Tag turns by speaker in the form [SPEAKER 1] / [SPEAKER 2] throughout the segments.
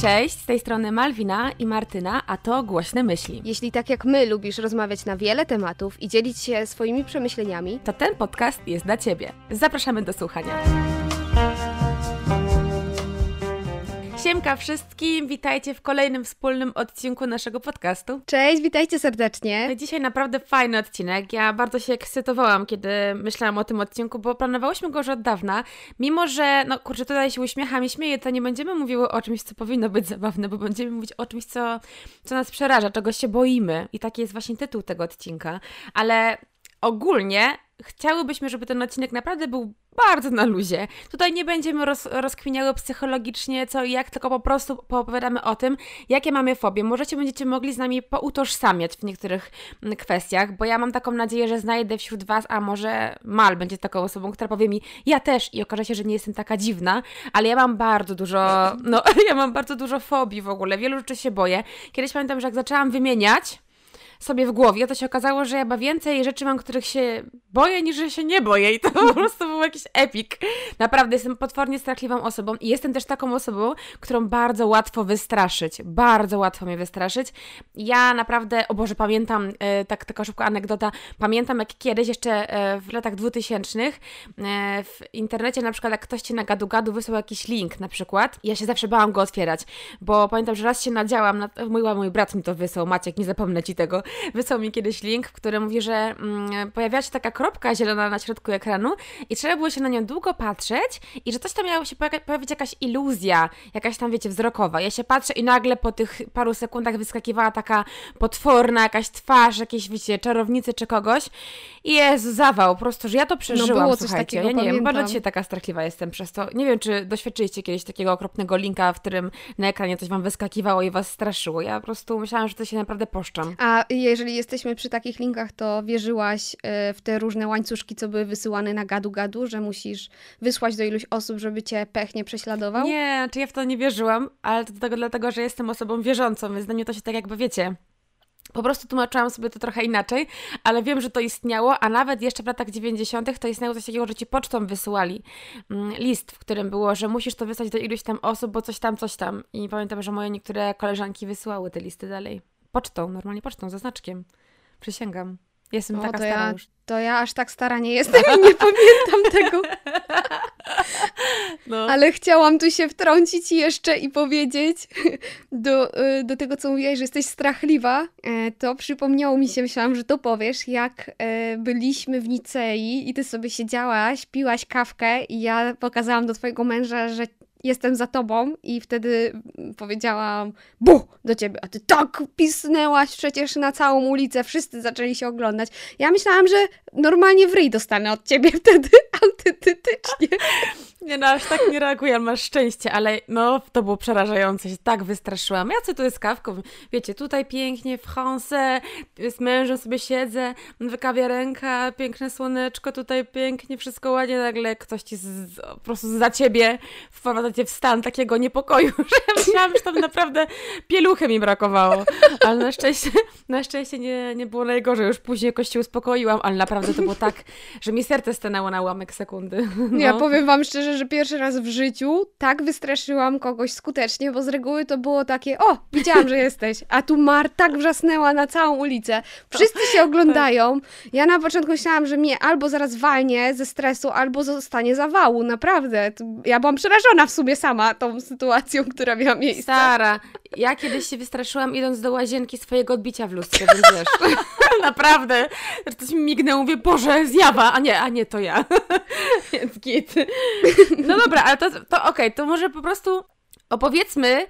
[SPEAKER 1] Cześć, z tej strony Malwina i Martyna, a to Głośne Myśli.
[SPEAKER 2] Jeśli tak jak my lubisz rozmawiać na wiele tematów i dzielić się swoimi przemyśleniami,
[SPEAKER 1] To ten podcast jest dla Ciebie. Zapraszamy do słuchania. Siemka wszystkim, witajcie w kolejnym wspólnym odcinku naszego podcastu.
[SPEAKER 2] cześć, witajcie serdecznie.
[SPEAKER 1] Dzisiaj naprawdę fajny odcinek. Ja bardzo się ekscytowałam, kiedy myślałam o tym odcinku, bo planowałyśmy go już od dawna. Mimo, że, no kurczę, tutaj się uśmiecham i śmieję, to nie będziemy mówiły o czymś, co powinno być zabawne, bo będziemy mówić o czymś, co, co nas przeraża, czego się boimy. I taki jest właśnie tytuł tego odcinka. Ale ogólnie chciałybyśmy, żeby ten odcinek naprawdę był bardzo na luzie. Tutaj nie będziemy roz, psychologicznie co i jak, tylko po prostu poopowiadamy o tym, jakie mamy fobie. Możecie będziecie mogli z nami poutożsamiać w niektórych mm, kwestiach, bo ja mam taką nadzieję, że znajdę wśród Was, a może Mal będzie taką osobą, która powie mi, ja też i okaże się, że nie jestem taka dziwna, ale ja mam bardzo dużo, no ja mam bardzo dużo fobii w ogóle, wielu rzeczy się boję. Kiedyś pamiętam, że jak zaczęłam wymieniać, sobie w głowie, to się okazało, że ja chyba więcej rzeczy mam, których się boję, niż że się nie boję i to po prostu był jakiś epik. Naprawdę jestem potwornie strachliwą osobą i jestem też taką osobą, którą bardzo łatwo wystraszyć. Bardzo łatwo mnie wystraszyć. Ja naprawdę, o Boże, pamiętam, e, tak, taka szybka anegdota, pamiętam jak kiedyś jeszcze e, w latach 2000 e, w internecie na przykład jak ktoś Ci na gadu-gadu wysłał jakiś link na przykład, ja się zawsze bałam go otwierać, bo pamiętam, że raz się nadziałam, na, mój, mój brat mi to wysłał, Maciek, nie zapomnę Ci tego, wysłał mi kiedyś link, w którym mówi, że mm, pojawiała się taka kropka zielona na środku ekranu i trzeba było się na nią długo patrzeć i że coś tam miało się poja- pojawić jakaś iluzja, jakaś tam, wiecie, wzrokowa. Ja się patrzę i nagle po tych paru sekundach wyskakiwała taka potworna jakaś twarz, jakiejś, wiecie, czarownicy czy kogoś. I Jezu, zawał, po prostu, że ja to przeżyłam,
[SPEAKER 2] No było coś
[SPEAKER 1] słuchajcie.
[SPEAKER 2] takiego,
[SPEAKER 1] ja nie wiem,
[SPEAKER 2] pamiętam.
[SPEAKER 1] bardzo dzisiaj taka strachliwa jestem przez to. Nie wiem, czy doświadczyliście kiedyś takiego okropnego linka, w którym na ekranie coś wam wyskakiwało i was straszyło. Ja po prostu myślałam, że to się naprawdę poszczam.
[SPEAKER 2] A jeżeli jesteśmy przy takich linkach, to wierzyłaś e, w te różne łańcuszki, co były wysyłane na gadu-gadu, że musisz wysłać do iluś osób, żeby cię pech nie prześladował?
[SPEAKER 1] Nie, znaczy ja w to nie wierzyłam, ale to tego dlatego, że jestem osobą wierzącą, więc dla mnie to się tak jakby wiecie. Po prostu tłumaczyłam sobie to trochę inaczej, ale wiem, że to istniało, a nawet jeszcze w latach 90. to istniało coś takiego, że ci pocztą wysyłali mm, list, w którym było, że musisz to wysłać do iluś tam osób, bo coś tam, coś tam. I pamiętam, że moje niektóre koleżanki wysyłały te listy dalej. Pocztą, normalnie pocztą, ze znaczkiem. Przysięgam. Jestem
[SPEAKER 2] O,
[SPEAKER 1] taka
[SPEAKER 2] to
[SPEAKER 1] stara
[SPEAKER 2] ja-
[SPEAKER 1] już.
[SPEAKER 2] To ja aż tak stara nie jestem i nie pamiętam tego.
[SPEAKER 1] No.
[SPEAKER 2] Ale chciałam tu się wtrącić jeszcze i powiedzieć do, y, do tego, co mówiłaś, że jesteś strachliwa. E, To przypomniało mi się, myślałam, że to powiesz, jak e, byliśmy w Nicei i ty sobie siedziałaś, piłaś kawkę i ja pokazałam do twojego męża, że jestem za tobą i wtedy mm, powiedziałam bu do ciebie, a ty tak pisnęłaś przecież na całą ulicę, wszyscy zaczęli się oglądać. Ja myślałam, że normalnie w ryj dostanę od ciebie wtedy autentycznie.
[SPEAKER 1] Nie no, aż tak nie reaguję, ale masz szczęście, ale no, to było przerażające, się tak wystraszyłam. Ja co tu jest kawką? Wiecie, tutaj pięknie w France, z mężem sobie siedzę, wykawia ręka, piękne słoneczko, tutaj pięknie, wszystko ładnie, nagle ktoś ci z, po prostu za ciebie wprowadza cię w stan takiego niepokoju, że myślałam, że tam naprawdę pieluchy mi brakowało. Ale na szczęście, na szczęście nie, nie było najgorzej, już później jakoś się uspokoiłam, ale naprawdę to było tak, że mi serce stanęło na ułamek sekundy. No.
[SPEAKER 2] Ja powiem wam szczerze, że pierwszy raz w życiu tak wystraszyłam kogoś skutecznie, bo z reguły to było takie, o, widziałam, że jesteś, a tu Mar tak wrzasnęła na całą ulicę. Wszyscy się oglądają. Ja na początku myślałam, że mnie albo zaraz walnie ze stresu, albo zostanie zawału, naprawdę. Ja byłam przerażona w sumie sama tą sytuacją, która miała miejsce.
[SPEAKER 1] Stara, ja kiedyś się wystraszyłam idąc do łazienki swojego odbicia w lustrze, więc wiesz, naprawdę, że coś mi mignęło, mówię, Boże, zjawa, a nie, a nie, to ja, więc git. No dobra, ale to, to okej, to może po prostu opowiedzmy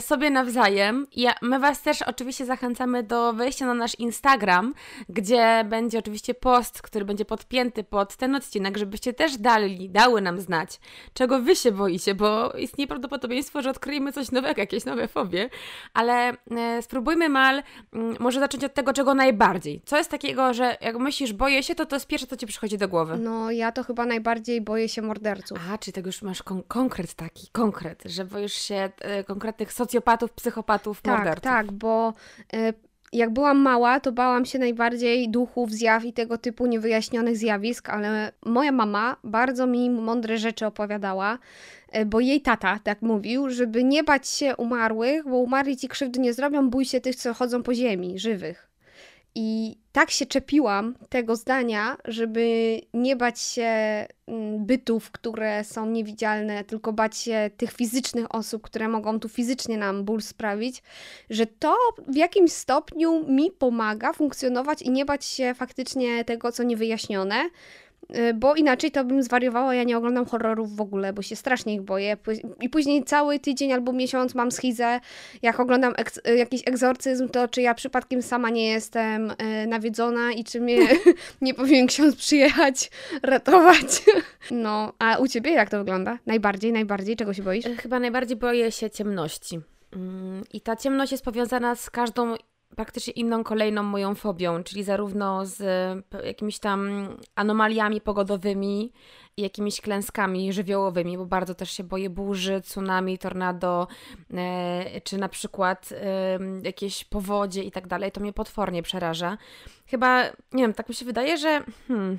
[SPEAKER 1] sobie nawzajem. Ja, my Was też oczywiście zachęcamy do wejścia na nasz Instagram, gdzie będzie oczywiście post, który będzie podpięty pod ten odcinek, żebyście też dali, dały nam znać, czego Wy się boicie, bo istnieje prawdopodobieństwo, że odkryjemy coś nowego, jakieś nowe fobie, ale e, spróbujmy mal może zacząć od tego, czego najbardziej. Co jest takiego, że jak myślisz, boję się, to to jest pierwsze, co Ci przychodzi do głowy.
[SPEAKER 2] No, ja to chyba najbardziej boję się morderców.
[SPEAKER 1] A, czyli tego już masz kon- konkret taki, konkret, że boisz się e, konkretnych socjopatów, psychopatów,
[SPEAKER 2] Tak,
[SPEAKER 1] morderców.
[SPEAKER 2] tak, bo e, jak byłam mała, to bałam się najbardziej duchów, zjaw i tego typu niewyjaśnionych zjawisk, ale moja mama bardzo mi mądre rzeczy opowiadała, e, bo jej tata tak mówił, żeby nie bać się umarłych, bo umarli ci krzywdy nie zrobią, bój się tych, co chodzą po ziemi, żywych. I tak się czepiłam tego zdania, żeby nie bać się mm, bytów, które są niewidzialne, tylko bać się tych fizycznych osób, które mogą tu fizycznie nam ból sprawić, że to w jakimś stopniu mi pomaga funkcjonować i nie bać się faktycznie tego, co niewyjaśnione. Y, bo inaczej to bym zwariowała, ja nie oglądam horrorów w ogóle, bo się strasznie ich boję. I później cały tydzień albo miesiąc mam schizę, jak oglądam eks y, jakiś egzorcyzm, to czy ja przypadkiem sama nie jestem y, nawiedzona i czy mnie nie powinien ksiądz przyjechać ratować. no, a u ciebie jak to wygląda? Najbardziej, najbardziej? Czego się boisz?
[SPEAKER 1] Chyba najbardziej boję się ciemności. Mm, I ta ciemność jest powiązana z każdą praktycznie inną kolejną moją fobią, czyli zarówno z jakimiś tam anomaliami pogodowymi jakimiś klęskami żywiołowymi, bo bardzo też się boję burzy, tsunami, tornado, e, czy na przykład jakieś powodzie i tak dalej. To mnie potwornie przeraża. Chyba, nie wiem, tak mi się wydaje, że hmm,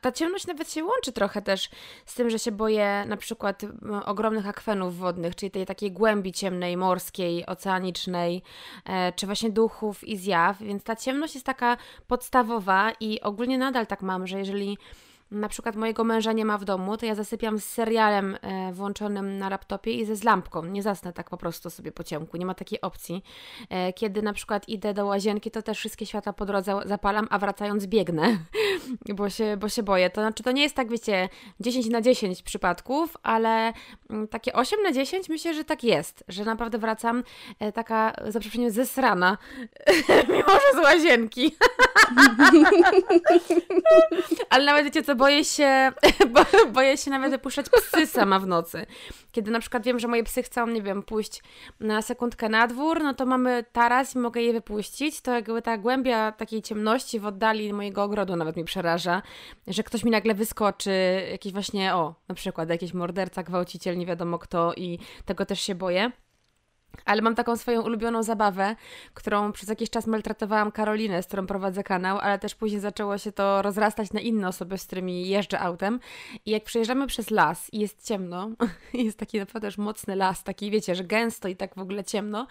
[SPEAKER 1] ta ciemność nawet się łączy trochę też z tym, że się boję na przykład ogromnych akwenów wodnych, czyli tej takiej głębi ciemnej, morskiej, oceanicznej, e, czy właśnie duchów i zjaw, więc ta ciemność jest taka podstawowa i ogólnie nadal tak mam, że jeżeli na przykład mojego męża nie ma w domu, to ja zasypiam z serialem e, włączonym na laptopie i ze z lampką. Nie zasnę tak po prostu sobie po ciemku, nie ma takiej opcji. E, kiedy na przykład idę do łazienki, to też wszystkie światła po drodze zapalam, a wracając biegnę, bo się, bo się boję. To znaczy, to nie jest tak, wiecie, 10 na 10 przypadków, ale mm, takie 8 na 10 myślę, że tak jest, że naprawdę wracam e, taka, za przeproszeniem, zesrana, mimo że z łazienki. ale nawet wiecie co, boję się, bo, boję się nawet wypuszczać psy sama w nocy. Kiedy na przykład wiem, że moje psy chcą, nie wiem, pójść na sekundkę na dwór, no to mamy taras i mogę je wypuścić, to jakby ta głębia takiej ciemności w oddali mojego ogrodu nawet mi przeraża, że ktoś mi nagle wyskoczy, jakiś właśnie, o, na przykład jakiś morderca, gwałciciel, nie wiadomo kto i tego też się boję. Ale mam taką swoją ulubioną zabawę, którą przez jakiś czas maltretowałam Karolinę, z którą prowadzę kanał, ale też później zaczęło się to rozrastać na inne osoby, z którymi jeżdżę autem. I jak przejeżdżamy przez las i jest ciemno, jest taki naprawdę już mocny las, taki wiecie, że gęsto i tak w ogóle ciemno,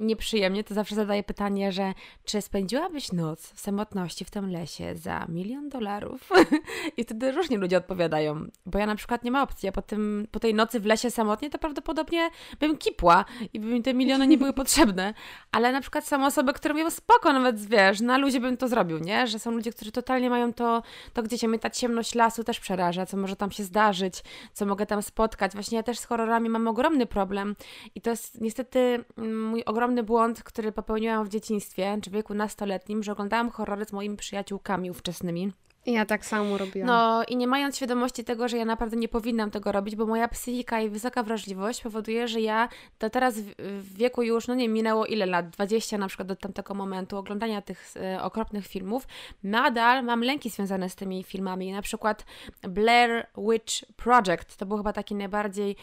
[SPEAKER 1] nieprzyjemnie, to zawsze zadaję pytanie, że czy spędziłabyś noc w samotności w tym lesie za milion dolarów? I wtedy różnie ludzie odpowiadają, bo ja na przykład nie ma opcji, ja po, tym, po tej nocy w lesie samotnie to prawdopodobnie bym kipła i by mi te miliony nie były potrzebne, ale na przykład są osoby, które mówią spoko, nawet wiesz, na ludzie bym to zrobił, nie? Że są ludzie, którzy totalnie mają to, to gdzie mnie ta ciemność lasu też przeraża, co może tam się zdarzyć, co mogę tam spotkać. Właśnie ja też z horrorami mam ogromny problem i to jest niestety mm, mój ogromny błąd, który popełniłam w dzieciństwie, czy wieku nastoletnim, że oglądałam horrory z moimi przyjaciółkami ówczesnymi.
[SPEAKER 2] Ja tak samo robiłam.
[SPEAKER 1] No i nie mając świadomości tego, że ja naprawdę nie powinnam tego robić, bo moja psychika i wysoka wrażliwość powoduje, że ja to teraz w, wieku już, no nie minęło ile lat, 20 na przykład do tamtego momentu oglądania tych e, okropnych filmów, nadal mam lęki związane z tymi filmami. Na przykład Blair Witch Project, to był chyba taki najbardziej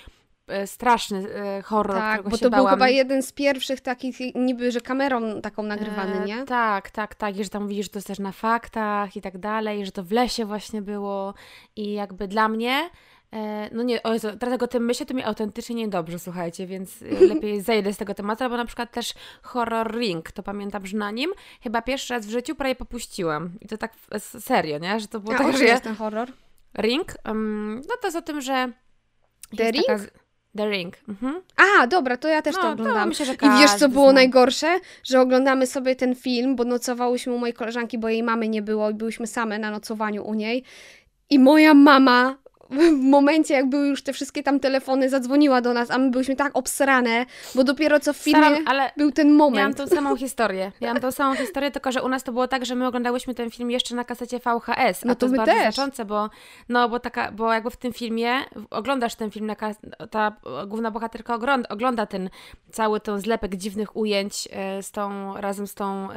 [SPEAKER 1] straszny e, horror,
[SPEAKER 2] tak,
[SPEAKER 1] bo
[SPEAKER 2] to
[SPEAKER 1] bałam.
[SPEAKER 2] był chyba jeden z pierwszych takich niby, że kamerą taką nagrywany, e, nie?
[SPEAKER 1] tak, tak, tak, i że tam widzisz, że to jest też na faktach i tak dalej, że to w lesie właśnie było i jakby dla mnie e, no nie, o Jezu, teraz jak o tym myślę, to mi autentycznie niedobrze, słuchajcie, więc lepiej zejdę z tego tematu, albo na przykład też horror ring, to pamiętam, że na nim chyba pierwszy raz w życiu prawie popuściłam i to tak serio, nie, że to było
[SPEAKER 2] A
[SPEAKER 1] tak,
[SPEAKER 2] że jest ten horror?
[SPEAKER 1] Ring, um, no to jest o tym, że
[SPEAKER 2] The Ring? Taka...
[SPEAKER 1] The Ring. Mhm.
[SPEAKER 2] A, dobra, to ja też
[SPEAKER 1] no,
[SPEAKER 2] to oglądam. To
[SPEAKER 1] myślę, że
[SPEAKER 2] I wiesz, co było zna. najgorsze? Że oglądamy sobie ten film, bo nocowałyśmy u mojej koleżanki, bo jej mamy nie było i byłyśmy same na nocowaniu u niej. I moja mama w momencie, jak były już te wszystkie tam telefony, zadzwoniła do nas, a my byliśmy tak obsrane, bo dopiero co w filmie Staram, był ten moment.
[SPEAKER 1] Miałam tą samą historię. Miałam tą samą historię, tylko że u nas to było tak, że my oglądałyśmy ten film jeszcze na kasecie VHS.
[SPEAKER 2] No to,
[SPEAKER 1] to jest
[SPEAKER 2] my
[SPEAKER 1] bardzo
[SPEAKER 2] też.
[SPEAKER 1] znaczące, bo, no, bo, taka, bo jakby w tym filmie, oglądasz ten film, na ta główna bohaterka ogląda, ogląda ten cały ten zlepek dziwnych ujęć e, z tą, razem z tą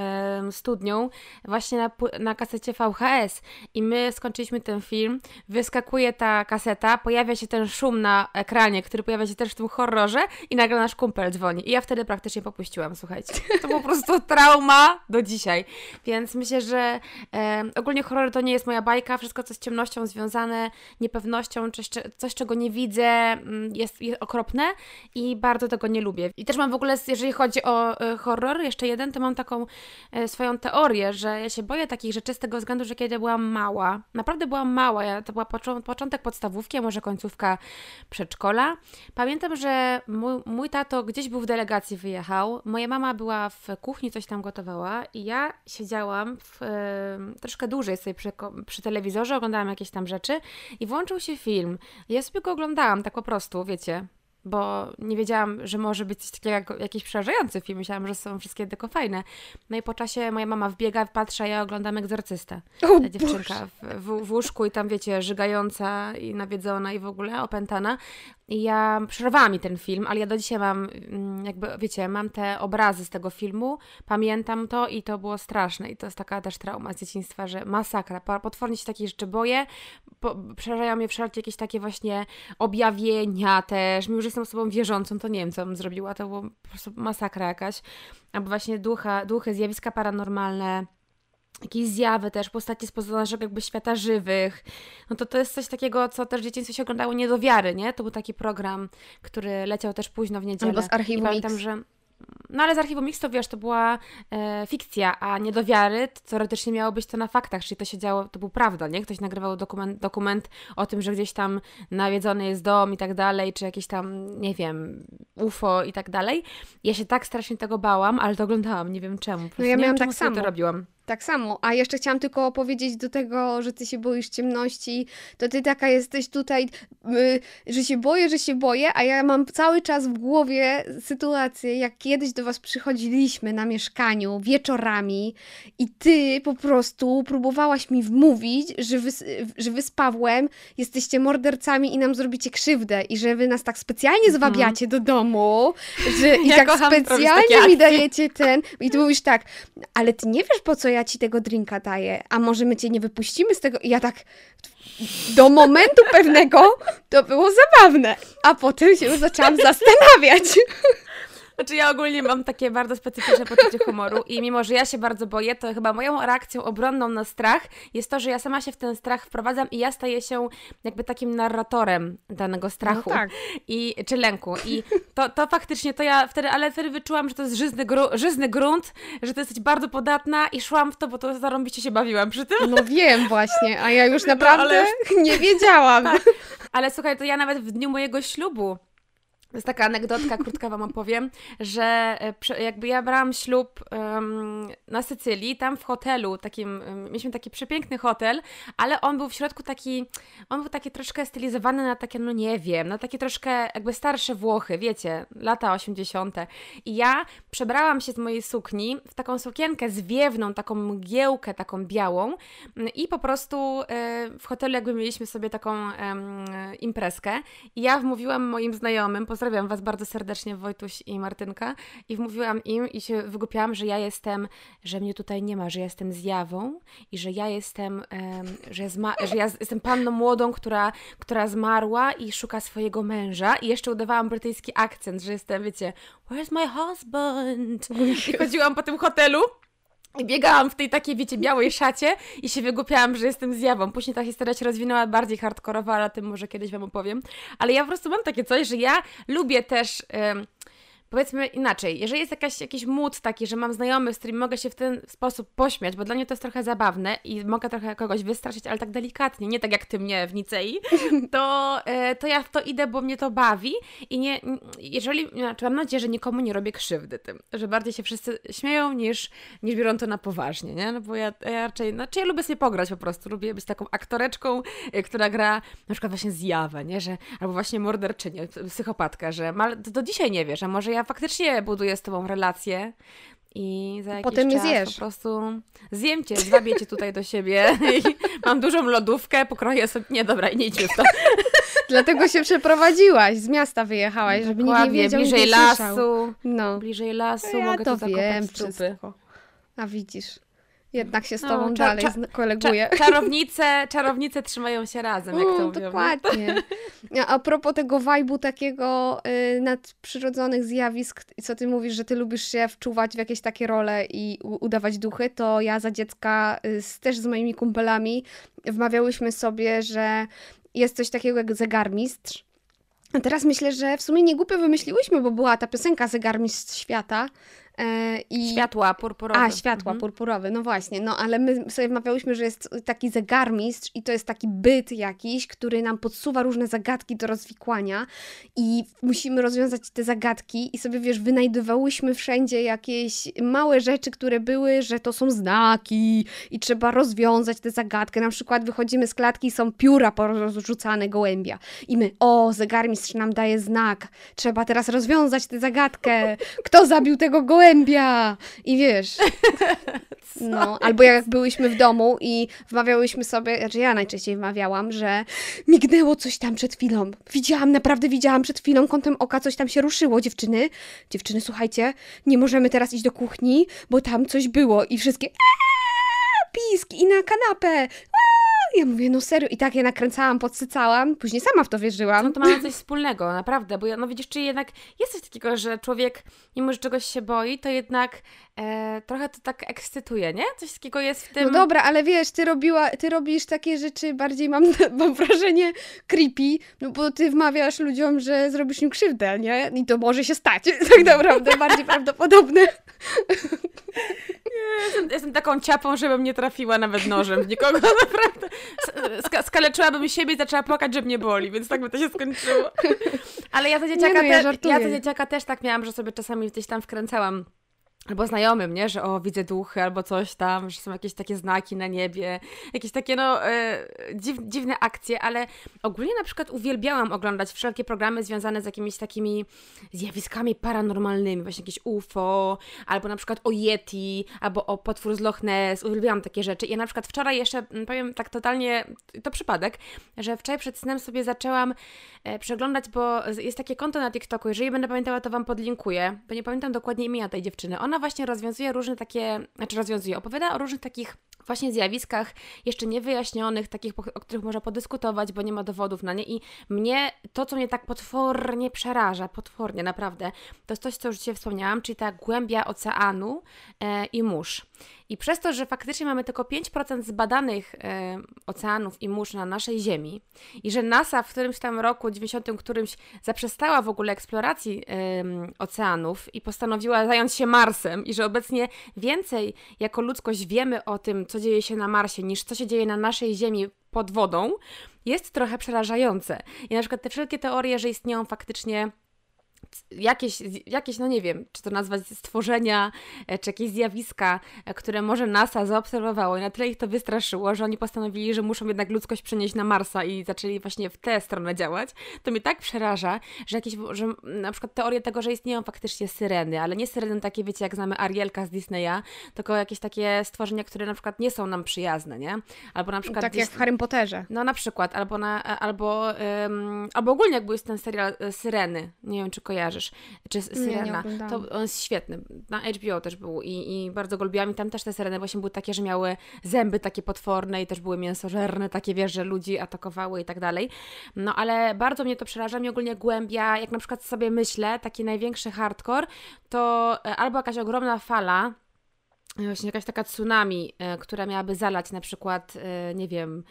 [SPEAKER 1] studnią właśnie na, na kasecie VHS. I my skończyliśmy ten film, wyskakuje ta ta kaseta, pojawia się ten szum na ekranie, który pojawia się też w tym horrorze i nagle nasz kumpel dzwoni. I ja wtedy praktycznie popuściłam, słuchajcie. To po prostu trauma do dzisiaj. Więc myślę, że e, ogólnie horror to nie jest moja bajka. Wszystko, co z ciemnością związane, niepewnością, coś, coś czego nie widzę, mm, jest, jest okropne i bardzo tego nie lubię. I też mam w ogóle, jeżeli chodzi o e, horror, jeszcze jeden, to mam taką e, swoją teorię, że ja się boję takich rzeczy z tego względu, że kiedy byłam mała, naprawdę byłam mała, ja, to była początek podstawówki, a może końcówka przedszkola. Pamiętam, że mój, mój tato gdzieś był w delegacji, wyjechał. Moja mama była w kuchni, coś tam gotowała i ja siedziałam w, troszkę dłużej sobie przy, przy telewizorze, oglądałam jakieś tam rzeczy i włączył się film. Ja sobie go oglądałam tak po prostu, wiecie, bo nie wiedziałam, że może być coś takiego jak jakiś przerażający film. Myślałam, że są wszystkie tylko fajne. No i po czasie moja mama wbiega, patrzy, a ja oglądam Egzorcystę. Ta dziewczynka w, w, w, łóżku i tam, wiecie, żygająca i nawiedzona i w ogóle opętana. I ja przerwała mi ten film, ale ja do dzisiaj mam, mm, jakby, wiecie, mam te obrazy z tego filmu, pamiętam to i to było straszne. I to jest taka też trauma z dzieciństwa, że masakra. Potwornie się takich rzeczy boję. Po, przerażają mnie wszelkie jakieś takie właśnie objawienia też. Mimo, że jestem osobą wierzącą, to nie wiem, co bym zrobiła. To było po prostu masakra jakaś. Albo właśnie ducha, duchy, zjawiska paranormalne jakieś zjawy też, postacie z naszego jakby świata żywych, no to to jest coś takiego, co też w dzieciństwie się oglądało nie do wiary, nie? To był taki program, który leciał też późno w niedzielę.
[SPEAKER 2] Albo z archiwum I pamiętam,
[SPEAKER 1] Mix. że no ale z archiwum Mix to wiesz, to była e, fikcja, a nie do wiary, teoretycznie miało być to na faktach, czyli to się działo, to był prawda, nie? Ktoś nagrywał dokument, dokument o tym, że gdzieś tam nawiedzony jest dom i tak dalej, czy jakieś tam, nie wiem, UFO i tak dalej. Ja się tak strasznie tego bałam, ale to oglądałam, nie wiem czemu.
[SPEAKER 2] No ja miałam
[SPEAKER 1] wiem,
[SPEAKER 2] tak samo.
[SPEAKER 1] to robiłam.
[SPEAKER 2] Tak samo. A jeszcze chciałam tylko opowiedzieć do tego, że ty się boisz ciemności, to ty taka jesteś tutaj, yy, że się boję, że się boję, a ja mam cały czas w głowie sytuację, jak kiedyś do was przychodziliśmy na mieszkaniu wieczorami i ty po prostu próbowałaś mi wmówić, że wy, że wy z Pawłem jesteście mordercami i nam zrobicie krzywdę i że wy nas tak specjalnie mhm. zwabiacie do domu, że i ja tak specjalnie mi dajecie ten i ty mówisz tak, ale ty nie wiesz po co ja ja ci tego drinka daję, a może my cię nie wypuścimy z tego? I ja tak do momentu pewnego to było zabawne, a potem się zaczęłam zastanawiać.
[SPEAKER 1] Znaczy ja ogólnie mam takie bardzo specyficzne poczucie humoru i mimo, że ja się bardzo boję, to chyba moją reakcją obronną na strach jest to, że ja sama się w ten strach wprowadzam i ja staję się jakby takim narratorem danego strachu
[SPEAKER 2] no tak.
[SPEAKER 1] i, czy lęku. I to, to faktycznie to ja wtedy, ale wtedy wyczułam, że to jest żyzny, gru, żyzny grunt, że ty jesteś bardzo podatna i szłam w to, bo to zarąbiście się bawiłam przy tym.
[SPEAKER 2] No wiem właśnie, a ja już no, naprawdę no, nie wiedziałam. Tak.
[SPEAKER 1] Ale słuchaj, to ja nawet w dniu mojego ślubu to jest taka anegdotka, krótka Wam opowiem, że e, jakby ja brałam ślub um, na Sycylii, tam w hotelu, takim, mieliśmy taki przepiękny hotel, ale on był w środku taki, on był taki troszkę stylizowany na takie, no nie wiem, na takie troszkę jakby starsze Włochy, wiecie, lata 80. I ja przebrałam się z mojej sukni w taką sukienkę zwiewną, taką mgiełkę, taką białą i po prostu e, w hotelu jakby mieliśmy sobie taką imprezkę i ja wmówiłam moim znajomym, pozdrawiam Was bardzo serdecznie, Wojtuś i Martynka, i wmówiłam im i się wygłupiałam, że ja jestem, że mnie tutaj nie ma, że ja jestem zjawą i że ja jestem, że, ja że ja jestem panną młodą, która, która zmarła i szuka swojego męża. I jeszcze udawałam brytyjski akcent, że jestem, wiecie, where's my husband? I chodziłam po tym hotelu i biegałam w tej takiej, wiecie, białej szacie i się wygłupiałam, że jestem zjawą. Później ta historia się rozwinęła bardziej hardkorowa, ale o tym może kiedyś Wam opowiem. Ale ja po prostu mam takie coś, że ja lubię też powiedzmy inaczej, jeżeli jest jakaś, jakiś mód taki, że mam znajomych, z którymi mogę się w ten sposób pośmiać, bo dla mnie to jest trochę zabawne i mogę trochę kogoś wystraszyć, ale tak delikatnie, nie tak jak ty mnie w Nicei, to, e, to ja w to idę, bo mnie to bawi i nie, jeżeli, znaczy mam nadzieję, że nikomu nie robię krzywdy tym, że bardziej się wszyscy śmieją niż, niż biorą to na poważnie, nie? No bo ja, ja raczej, znaczy ja lubię sobie pograć po prostu, lubię być taką aktoreczką, e, która gra na przykład właśnie zjawę, nie? Że, albo właśnie morderczynię, psychopatka, że ma, do, do dzisiaj nie wiesz, a może ja ja faktycznie buduję z tobą relację i za jakiś
[SPEAKER 2] Potem
[SPEAKER 1] czas
[SPEAKER 2] zjesz.
[SPEAKER 1] po prostu zjem cię, zwabię cię tutaj do siebie mam dużą lodówkę, pokroję sobie... Nie, dobra, nie idźmy w to.
[SPEAKER 2] Dlatego się przeprowadziłaś, z miasta wyjechałaś, żeby Dokładnie, nikt nie wiedział,
[SPEAKER 1] bliżej lasu,
[SPEAKER 2] no.
[SPEAKER 1] bliżej lasu, ja mogę
[SPEAKER 2] to
[SPEAKER 1] tu
[SPEAKER 2] wiem wszystko.
[SPEAKER 1] trupy.
[SPEAKER 2] A widzisz. Jednak się z no, tobą no, dalej cza koleguję.
[SPEAKER 1] Cza czarownice, czarownice trzymają się razem, jak to mówią.
[SPEAKER 2] Dokładnie. A propos tego wajbu takiego y, nadprzyrodzonych zjawisk, co ty mówisz, że ty lubisz się wczuwać w jakieś takie role i udawać duchy, to ja za dziecka y, też z moimi kumpelami wmawiałyśmy sobie, że jest coś takiego jak zegarmistrz. A teraz myślę, że w sumie nie głupio wymyśliłyśmy, bo była ta piosenka Zegarmistrz Świata,
[SPEAKER 1] I... Światła purpurowe.
[SPEAKER 2] A, światła mhm. purpurowe, no właśnie. No ale my sobie wmawiałyśmy, że jest taki zegarmistrz i to jest taki byt jakiś, który nam podsuwa różne zagadki do rozwikłania i musimy rozwiązać te zagadki i sobie, wiesz, wynajdywałyśmy wszędzie jakieś małe rzeczy, które były, że to są znaki i trzeba rozwiązać tę zagadkę. Na przykład wychodzimy z klatki i są pióra porozrzucane gołębia i my, o, zegarmistrz nam daje znak, trzeba teraz rozwiązać tę zagadkę. Kto zabił tego gołębia? Gołębia! I wiesz. No, albo jak byłyśmy w domu i wmawiałyśmy sobie, znaczy ja najczęściej wmawiałam, że mignęło coś tam przed chwilą. Widziałam, naprawdę widziałam przed chwilą, kątem oka coś tam się ruszyło, dziewczyny. Dziewczyny, słuchajcie, nie możemy teraz iść do kuchni, bo tam coś było i wszystkie pisk i na kanapę. Ja mówię, no serio, i tak je nakręcałam, podsycałam, później sama w to wierzyłam.
[SPEAKER 1] No to mamy coś wspólnego, naprawdę, bo no widzisz, czy jednak jest coś takiego, że człowiek, mimo że czegoś się boi, to jednak e, trochę to tak ekscytuje, nie? Coś takiego jest w tym...
[SPEAKER 2] No dobra, ale wiesz, ty, robiła, ty robisz takie rzeczy bardziej, mam, mam wrażenie, creepy, no bo ty wmawiasz ludziom, że zrobisz im krzywdę, nie? I to może się stać, tak naprawdę, bardziej prawdopodobne.
[SPEAKER 1] Jestem, jestem, taką ciapą, żebym nie trafiła nawet nożem w nikogo, naprawdę. Ska skaleczyłabym siebie i zaczęła płakać, że mnie boli, więc tak by to się skończyło. Ale ja za dzieciaka, nie, no, ja, te, ja za dzieciaka też tak miałam, że sobie czasami gdzieś tam wkręcałam albo znajomym, nie? Że o, widzę duchy, albo coś tam, że są jakieś takie znaki na niebie, jakieś takie, no, e, dziw, dziwne akcje, ale ogólnie na przykład uwielbiałam oglądać wszelkie programy związane z jakimiś takimi zjawiskami paranormalnymi, właśnie jakieś UFO, albo na przykład o Yeti, albo o potwór z Loch Ness, uwielbiałam takie rzeczy. Ja na przykład wczoraj jeszcze, powiem tak totalnie, to przypadek, że wczoraj przed snem sobie zaczęłam e, przeglądać, bo jest takie konto na TikToku, jeżeli będę pamiętała, to Wam podlinkuję, bo nie pamiętam dokładnie imienia tej dziewczyny. Ona właśnie rozwiązuje różne takie, znaczy rozwiązuje, opowiada o różnych takich właśnie zjawiskach jeszcze niewyjaśnionych, takich, o których można podyskutować, bo nie ma dowodów na nie. I mnie to, co mnie tak potwornie przeraża, potwornie naprawdę, to jest coś, co już dzisiaj wspomniałam, czyli ta głębia oceanu e, i mórz. I przez to, że faktycznie mamy tylko 5% zbadanych e, oceanów i mórz na naszej Ziemi i że NASA w którymś tam roku, 90 którymś, zaprzestała w ogóle eksploracji e, oceanów i postanowiła zająć się Marsem i że obecnie więcej jako ludzkość wiemy o tym, co dzieje się na Marsie, niż co się dzieje na naszej Ziemi pod wodą, jest trochę przerażające. I na przykład te wszelkie teorie, że istnieją faktycznie jakieś, jakieś, no nie wiem, czy to nazwać stworzenia, e, czy jakieś zjawiska, e, które może NASA zaobserwowało i na tyle ich to wystraszyło, że oni postanowili, że muszą jednak ludzkość przenieść na Marsa i zaczęli właśnie w tę stronę działać, to mnie tak przeraża, że jakieś, że na przykład teorie tego, że istnieją faktycznie syreny, ale nie syreny takie, wiecie, jak znamy Arielka z Disneya, tylko jakieś takie stworzenia, które na przykład nie są nam przyjazne, nie?
[SPEAKER 2] Albo na przykład... Tak gdzieś, jak w Harry Potterze.
[SPEAKER 1] No na przykład, albo, na, albo, um, albo ogólnie jak był ten serial e, Syreny, nie wiem, czy kojarzysz, kojarzysz, czy Syrena, nie, nie to on jest świetny. Na HBO też był i, i bardzo go lubiłam i tam też te Syreny właśnie były takie, że miały zęby takie potworne i też były mięsożerne, takie wiesz, że ludzi atakowały i tak dalej. No ale bardzo mnie to przeraża, mnie ogólnie głębia, jak na przykład sobie myślę, taki największy hardcore, to e, albo jakaś ogromna fala, właśnie jakaś taka tsunami, e, która miałaby zalać na przykład, e, nie wiem,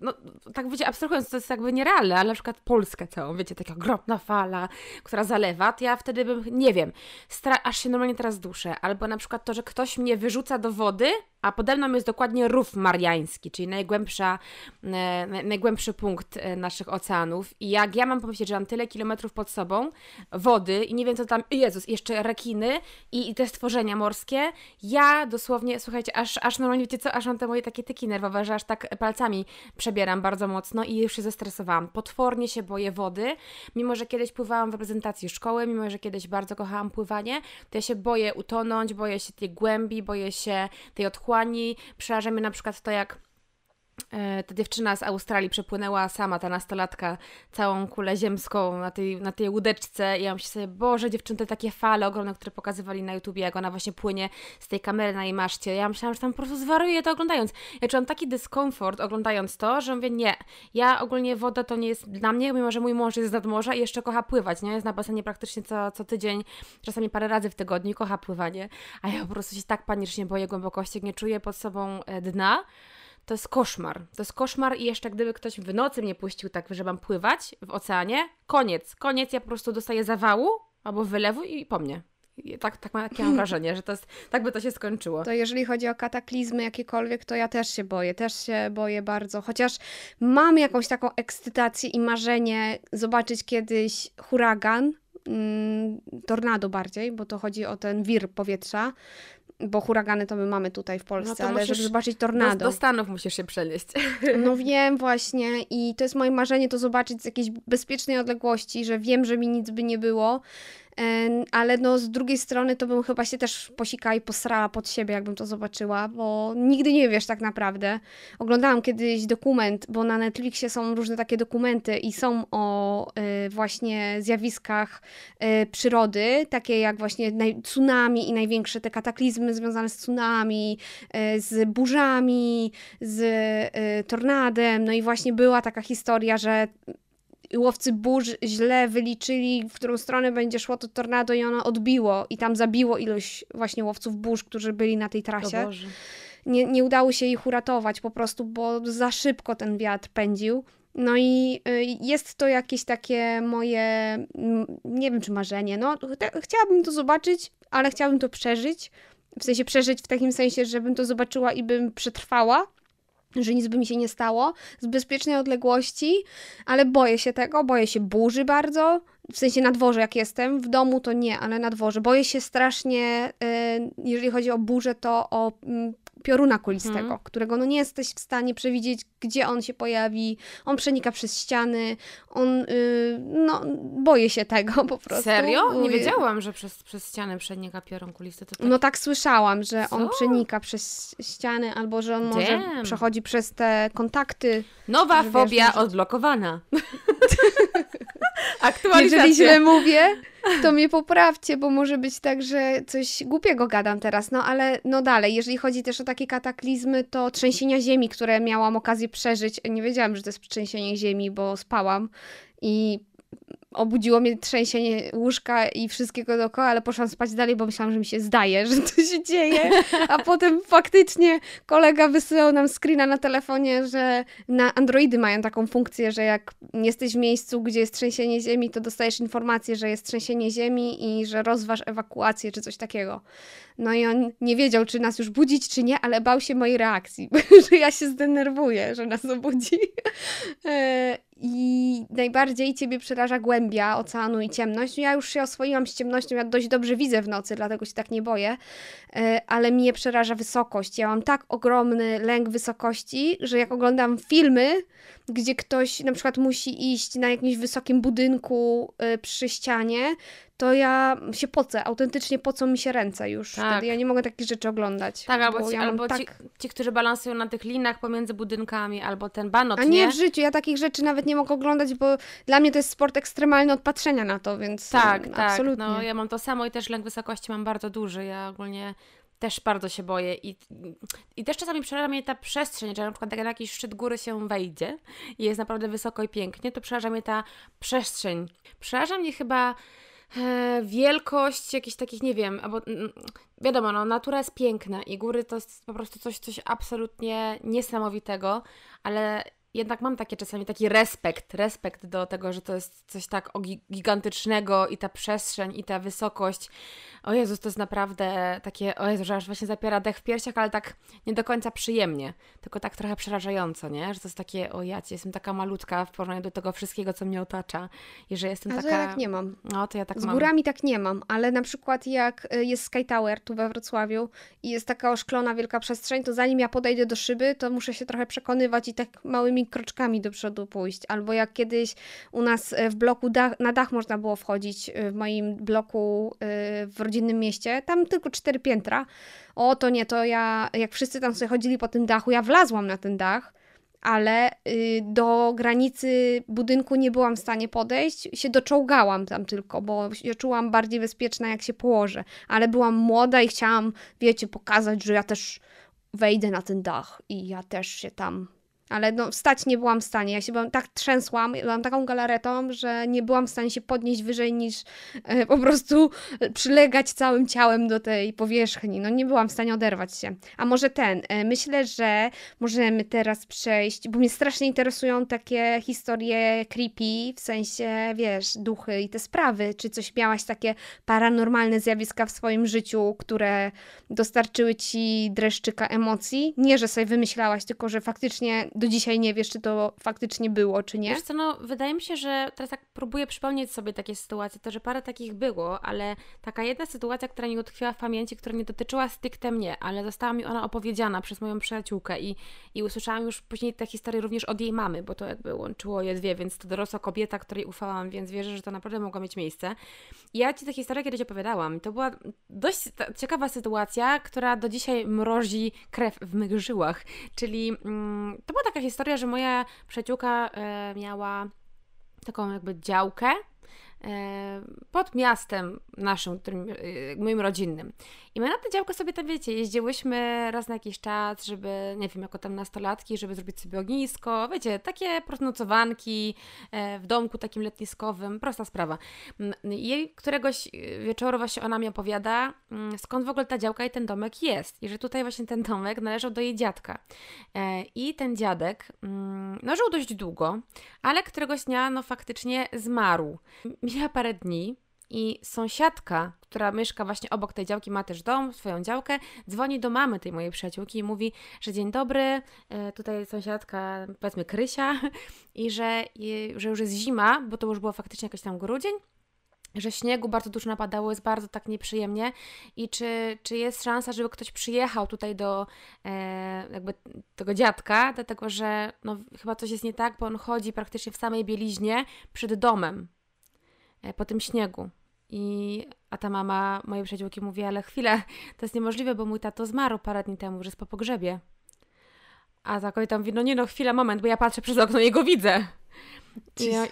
[SPEAKER 1] no tak wiecie, abstrahując, to jest jakby nierealne, ale na przykład Polskę całą, wiecie, taka ogromna fala, która zalewa, to ja wtedy bym, nie wiem, aż się normalnie teraz duszę, albo na przykład to, że ktoś mnie wyrzuca do wody, a pode mną jest dokładnie rów mariański, czyli najgłębsza, e, najgłębszy punkt e, naszych oceanów. I jak ja mam pomyśleć, że mam tyle kilometrów pod sobą wody i nie wiem co tam, Jezus, jeszcze rekiny i, i te stworzenia morskie, ja dosłownie, słuchajcie, aż, aż normalnie, wiecie co, aż mam te moje takie tyki nerwowe, że aż tak palcami przebieram bardzo mocno i już się zestresowałam. Potwornie się boję wody, mimo że kiedyś pływałam w reprezentacji szkoły, mimo że kiedyś bardzo kochałam pływanie, to ja się boję utonąć, boję się tej głębi, boję się tej otchłani, mnie na przykład to, jak ta dziewczyna z Australii przepłynęła sama, ta nastolatka, całą kulę ziemską na tej, na tej łódeczce i ja myślę sobie, Boże, dziewczyny, te takie fale ogromne, które pokazywali na YouTubie, jak ona właśnie płynie z tej kamery na jej maszcie. Ja myślałam, że tam po prostu zwariuję to oglądając. Ja czułam taki dyskomfort oglądając to, że mówię, nie, ja ogólnie woda to nie jest dla mnie, mimo że mój mąż jest z nadmorza i jeszcze kocha pływać, nie? Jest na basenie praktycznie co, co tydzień, czasami parę razy w tygodniu, kocha pływanie, a ja po prostu się tak panicznie boję głębokości, nie czuję pod sobą e, dna, to jest koszmar. To jest koszmar i jeszcze gdyby ktoś w nocy mnie puścił tak, że mam pływać w oceanie, koniec, koniec, ja po prostu dostaję zawału albo wylewu i po mnie. I tak, tak mam, takie mam wrażenie, że to jest, tak by to się skończyło.
[SPEAKER 2] To jeżeli chodzi o kataklizmy jakiekolwiek, to ja też się boję, też się boję bardzo, chociaż mam jakąś taką ekscytację i marzenie zobaczyć kiedyś huragan, mm, tornado bardziej, bo to chodzi o ten wir powietrza, bo huragany to my mamy tutaj w Polsce, no ale żeby zobaczyć tornado.
[SPEAKER 1] Do, do Stanów musisz się przenieść.
[SPEAKER 2] No wiem właśnie i to jest moje marzenie to zobaczyć z jakiejś bezpiecznej odległości, że wiem, że mi nic by nie było, ale no z drugiej strony to bym chyba się też posikała i posrała pod siebie, jakbym to zobaczyła, bo nigdy nie wiesz tak naprawdę. Oglądałam kiedyś dokument, bo na Netflixie są różne takie dokumenty i są o y, właśnie zjawiskach y, przyrody, takie jak właśnie tsunami i największe te kataklizmy związane z tsunami, y, z burzami, z tornadem. No i właśnie była taka historia, że łowcy burz źle wyliczyli, w którą stronę będzie szło to tornado i ono odbiło i tam zabiło ilość właśnie łowców burz, którzy byli na tej trasie. Nie, nie udało się ich uratować po prostu, bo za szybko ten wiatr pędził. No i y, jest to jakieś takie moje, mm, nie wiem czy marzenie, no chciałabym to zobaczyć, ale chciałabym to przeżyć. W sensie przeżyć w takim sensie, żebym to zobaczyła i bym przetrwała, że nic by mi się nie stało, z bezpiecznej odległości, ale boję się tego, boję się burzy bardzo, w sensie na dworze jak jestem, w domu to nie, ale na dworze. Boję się strasznie, y, jeżeli chodzi o burzę, to o mm, pioruna kulistego, hmm. którego no nie jesteś w stanie przewidzieć, gdzie on się pojawi, on przenika przez ściany, on, yy, no, boję się tego po prostu.
[SPEAKER 1] Serio? Nie wiedziałam, że przez, przez ściany przenika piorun kulisty. Tak...
[SPEAKER 2] No tak słyszałam, że Co? on przenika przez ściany, albo że on Damn. może przechodzi przez te kontakty.
[SPEAKER 1] Nowa fobia wiesz, odblokowana.
[SPEAKER 2] Aktualizacja. Jeżeli źle mówię, to mnie poprawcie, bo może być tak, że coś głupiego gadam teraz. No ale no dalej, jeżeli chodzi też o takie kataklizmy, to trzęsienia ziemi, które miałam okazję przeżyć. Nie wiedziałam, że to jest trzęsienie ziemi, bo spałam i obudziło mnie trzęsienie łóżka i wszystkiego dookoła, ale poszłam spać dalej, bo myślałam, że mi się zdaje, że to się dzieje. A potem faktycznie kolega wysyłał nam screena na telefonie, że na Androidy mają taką funkcję, że jak jesteś w miejscu, gdzie jest trzęsienie ziemi, to dostajesz informację, że jest trzęsienie ziemi i że rozważ ewakuację czy coś takiego. No i on nie wiedział, czy nas już budzić, czy nie, ale bał się mojej reakcji, że ja się zdenerwuję, że nas obudzi. I najbardziej ciebie przeraża głębia oceanu i ciemność. Ja już się oswoiłam z ciemnością, ja dość dobrze widzę w nocy, dlatego się tak nie boję, e, ale mnie przeraża wysokość. Ja mam tak ogromny lęk wysokości, że jak oglądam filmy, gdzie ktoś na przykład musi iść na jakimś wysokim budynku e, przy ścianie, to ja się pocę, autentycznie pocą mi się ręce już. Tak. Wtedy ja nie mogę takich rzeczy oglądać.
[SPEAKER 1] Tak, albo, ci, ja albo tak... Ci, ci, którzy balansują na tych linach pomiędzy budynkami, albo ten banot,
[SPEAKER 2] A nie, nie, w życiu, ja takich rzeczy nawet nie mogę oglądać, bo dla mnie to jest sport ekstremalny od patrzenia na to, więc
[SPEAKER 1] Tak, tak, absolutnie. no ja mam to samo i też lęk wysokości mam bardzo duży, ja ogólnie też bardzo się boję i, i też czasami przeraża mnie ta przestrzeń, że na przykład jak na jakiś szczyt góry się wejdzie i jest naprawdę wysoko i pięknie, to przeraża mnie ta przestrzeń. Przeraża mnie chyba wielkość jakichś takich, nie wiem, albo wiadomo, no, natura jest piękna i góry to jest po prostu coś, coś absolutnie niesamowitego, ale jednak mam takie czasami taki respekt, respekt do tego, że to jest coś tak gigantycznego i ta przestrzeń i ta wysokość. O Jezus, to jest naprawdę takie, o Jezu, że aż właśnie zapiera dech w piersiach, ale tak nie do końca przyjemnie, tylko tak trochę przerażająco, nie? Że to jest takie, o ja jestem taka malutka w porównaniu do tego wszystkiego, co mnie otacza i że jestem
[SPEAKER 2] A
[SPEAKER 1] taka...
[SPEAKER 2] ja tak nie mam.
[SPEAKER 1] No, to ja tak
[SPEAKER 2] Z
[SPEAKER 1] mam.
[SPEAKER 2] górami tak nie mam, ale na przykład jak y, jest Sky Tower tu we Wrocławiu i jest taka oszklona wielka przestrzeń, to zanim ja podejdę do szyby, to muszę się trochę przekonywać i tak małymi kroczkami do przodu pójść. Albo jak kiedyś u nas e, w bloku dach, na dach można było wchodzić, e, w moim bloku e, w rodzinnym mieście, tam tylko cztery piętra. O, to nie, to ja, jak wszyscy tam sobie chodzili po tym dachu, ja wlazłam na ten dach ale y, do granicy budynku nie byłam w stanie podejść, się doczołgałam tam tylko, bo się czułam bardziej bezpieczna, jak się położę. Ale byłam młoda i chciałam, wiecie, pokazać, że ja też wejdę na ten dach i ja też się tam ale no, wstać nie byłam w stanie. Ja się byłam tak trzęsłam, byłam taką galaretą, że nie byłam w stanie się podnieść wyżej niż e, po prostu przylegać całym ciałem do tej powierzchni. No nie byłam w stanie oderwać się. A może ten, e, myślę, że możemy teraz przejść, bo mnie strasznie interesują takie historie creepy, w sensie, wiesz, duchy i te sprawy. Czy coś miałaś takie paranormalne zjawiska w swoim życiu, które dostarczyły ci dreszczyka emocji? Nie, że sobie wymyślałaś, tylko że faktycznie do dzisiaj nie wiesz, czy to faktycznie było, czy nie.
[SPEAKER 1] Wiesz co, no wydaje mi się, że teraz tak próbuję przypomnieć sobie takie sytuacje, to że parę takich było, ale taka jedna sytuacja, która mi utkwiła w pamięci, która nie dotyczyła stricte mnie, ale została mi ona opowiedziana przez moją przyjaciółkę i, i usłyszałam już później tę historię również od jej mamy, bo to jakby łączyło je dwie, więc to dorosła kobieta, której ufałam, więc wierzę, że to naprawdę mogło mieć miejsce. I ja Ci tę historię kiedyś opowiadałam. To była dość ciekawa sytuacja, która do dzisiaj mrozi krew w mych żyłach, czyli mm, to była taka historia, że moja przyjaciółka e, miała taką jakby działkę pod miastem naszym, którym, e, moim rodzinnym. I my na tę działkę sobie tam, wiecie, jeździłyśmy raz na jakiś czas, żeby, nie wiem, jako tam nastolatki, żeby zrobić sobie ognisko, wiecie, takie pronocowanki e, w domku takim letniskowym, prosta sprawa. I któregoś wieczoru właśnie ona mi opowiada, mm, skąd w ogóle ta działka i ten domek jest. I że tutaj właśnie ten domek należał do jej dziadka. E, I ten dziadek, mm, no żył dość długo, ale któregoś dnia, no faktycznie zmarł. Mija parę dni, i sąsiadka, która mieszka właśnie obok tej działki, ma też dom, swoją działkę, dzwoni do mamy tej mojej przyjaciółki i mówi, że dzień dobry, e, tutaj sąsiadka, powiedzmy Krysia, i że, że już jest zima, bo to już było faktycznie jakiś tam grudzień, że śniegu bardzo dużo napadało, jest bardzo tak nieprzyjemnie i czy, czy jest szansa, żeby ktoś przyjechał tutaj do e, jakby tego dziadka, dlatego że no, chyba coś jest nie tak, bo on chodzi praktycznie w samej bieliźnie przed domem, po tym śniegu. I, a ta mama mojej przyjaciółki mówi, ale chwilę, to jest niemożliwe, bo mój tato zmarł parę dni temu, że jest po pogrzebie. A ta kobieta mówi, no nie no, chwila, moment, bo ja patrzę przez okno i jego widzę.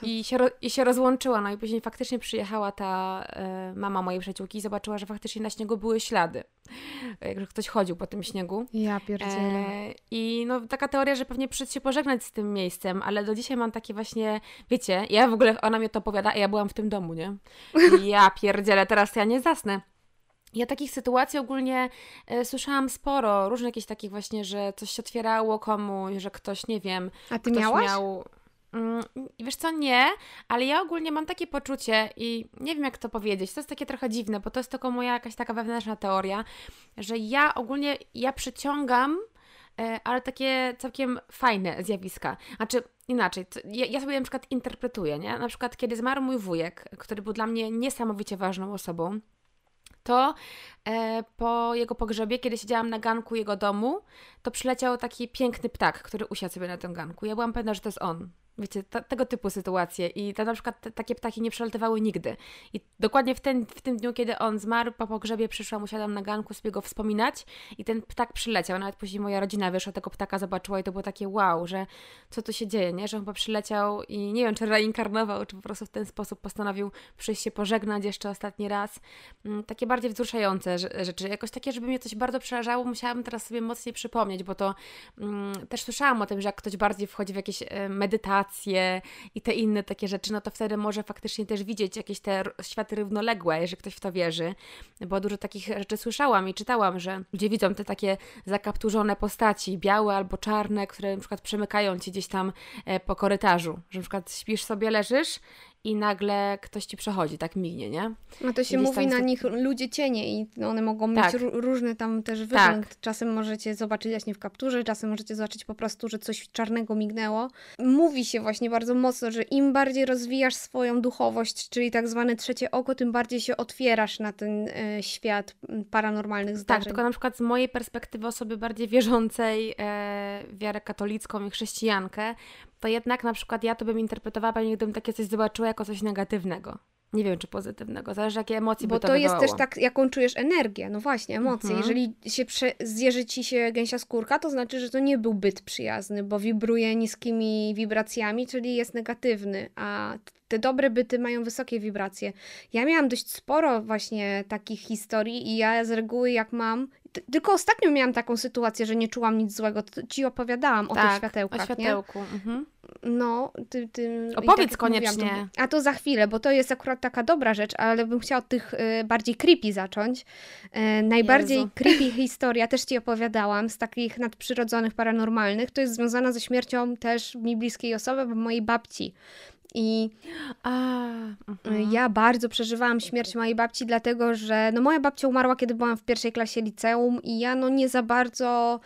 [SPEAKER 1] I, i, się, I się rozłączyła, no i później faktycznie przyjechała ta y, mama mojej przyjaciółki i zobaczyła, że faktycznie na śniegu były ślady. Jakże ktoś chodził po tym śniegu.
[SPEAKER 2] Ja pierdzielę. E,
[SPEAKER 1] I no taka teoria, że pewnie przyszedł się pożegnać z tym miejscem, ale do dzisiaj mam takie właśnie, wiecie, ja w ogóle, ona mi to opowiada, a ja byłam w tym domu, nie? I ja pierdzielę, teraz ja nie zasnę. Ja takich sytuacji ogólnie e, słyszałam sporo, różnych jakichś takich właśnie, że coś się otwierało komuś, że ktoś, nie wiem,
[SPEAKER 2] A ty miałaś?
[SPEAKER 1] miał... Mm, wiesz co, nie, ale ja ogólnie mam takie poczucie i nie wiem jak to powiedzieć, to jest takie trochę dziwne, bo to jest tylko moja jakaś taka wewnętrzna teoria, że ja ogólnie, ja przyciągam, e, ale takie całkiem fajne zjawiska. Znaczy, inaczej, ja, ja sobie na przykład interpretuję, nie? Na przykład, kiedy zmarł mój wujek, który był dla mnie niesamowicie ważną osobą, to e, po jego pogrzebie, kiedy siedziałam na ganku jego domu, to przyleciał taki piękny ptak, który usiadł sobie na tym ganku. Ja byłam pewna, że to jest on. Wiecie, ta, tego typu sytuacje. I to na przykład te, takie ptaki nie przelatywały nigdy. I dokładnie w, ten, w tym dniu, kiedy on zmarł, po pogrzebie przyszłam, usiadłam na ganku sobie go wspominać i ten ptak przyleciał. Nawet później moja rodzina wyszła, tego ptaka zobaczyła i to było takie wow, że co tu się dzieje, nie? Że on chyba przyleciał i nie wiem, czy reinkarnował, czy po prostu w ten sposób postanowił przyjść się pożegnać jeszcze ostatni raz. Mm, takie bardziej wzruszające rzeczy. Jakoś takie, żeby mnie coś bardzo przerażało, musiałam teraz sobie mocniej przypomnieć, bo to mm, też słyszałam o tym, że jak ktoś bardziej wchodzi w jakieś e, medytacje, relacje i te inne takie rzeczy, no to wtedy może faktycznie też widzieć jakieś te światy równoległe, jeżeli ktoś w to wierzy, bo dużo takich rzeczy słyszałam i czytałam, że ludzie widzą te takie zakapturzone postaci, białe albo czarne, które na przykład przemykają ci gdzieś tam e, po korytarzu, że na przykład śpisz sobie, leżysz i nagle ktoś ci przechodzi, tak mignie, nie?
[SPEAKER 2] No to się mówi na nich ludzie cienie i one mogą tak. mieć różny tam też wygląd. Tak. Czasem możecie zobaczyć właśnie w kapturze, czasem możecie zobaczyć po prostu, że coś czarnego mignęło. Mówi się właśnie bardzo mocno, że im bardziej rozwijasz swoją duchowość, czyli tak zwane trzecie oko, tym bardziej się otwierasz na ten e, świat paranormalnych zdarzeń.
[SPEAKER 1] Tak, tylko na przykład z mojej perspektywy osoby bardziej wierzącej e, wiarę katolicką i chrześcijankę, to jednak na przykład ja to bym interpretowała, pewnie gdybym takie coś zobaczyła jako coś negatywnego. Nie wiem, czy pozytywnego, zależy jakie emocje
[SPEAKER 2] Bo
[SPEAKER 1] by to,
[SPEAKER 2] to jest
[SPEAKER 1] wywołało.
[SPEAKER 2] też tak, jaką czujesz energię. No właśnie, emocje.
[SPEAKER 1] Mhm.
[SPEAKER 2] Jeżeli się prze... zjeży ci się gęsia skórka, to znaczy, że to nie był byt przyjazny, bo wibruje niskimi wibracjami, czyli jest negatywny, a te dobre byty mają wysokie wibracje. Ja miałam dość sporo właśnie takich historii i ja z reguły jak mam... Tylko ostatnio miałam taką sytuację, że nie czułam nic złego. To ci opowiadałam o tych
[SPEAKER 1] tak,
[SPEAKER 2] światełkach,
[SPEAKER 1] o
[SPEAKER 2] nie?
[SPEAKER 1] światełku. Mhm.
[SPEAKER 2] No, ty, ty,
[SPEAKER 1] Opowiedz
[SPEAKER 2] mówiłam,
[SPEAKER 1] koniecznie.
[SPEAKER 2] To, a to za chwilę, bo to jest akurat taka dobra rzecz, ale bym chciała od tych y, bardziej creepy zacząć. Y, najbardziej
[SPEAKER 1] Jezu.
[SPEAKER 2] creepy historia, też Ci opowiadałam, z takich nadprzyrodzonych, paranormalnych, to jest związana ze śmiercią też mi bliskiej osoby, bo mojej babci. I
[SPEAKER 1] A,
[SPEAKER 2] y,
[SPEAKER 1] mhm.
[SPEAKER 2] ja bardzo przeżywałam śmierć mojej babci, dlatego że no, moja babcia umarła, kiedy byłam w pierwszej klasie liceum i ja no nie za bardzo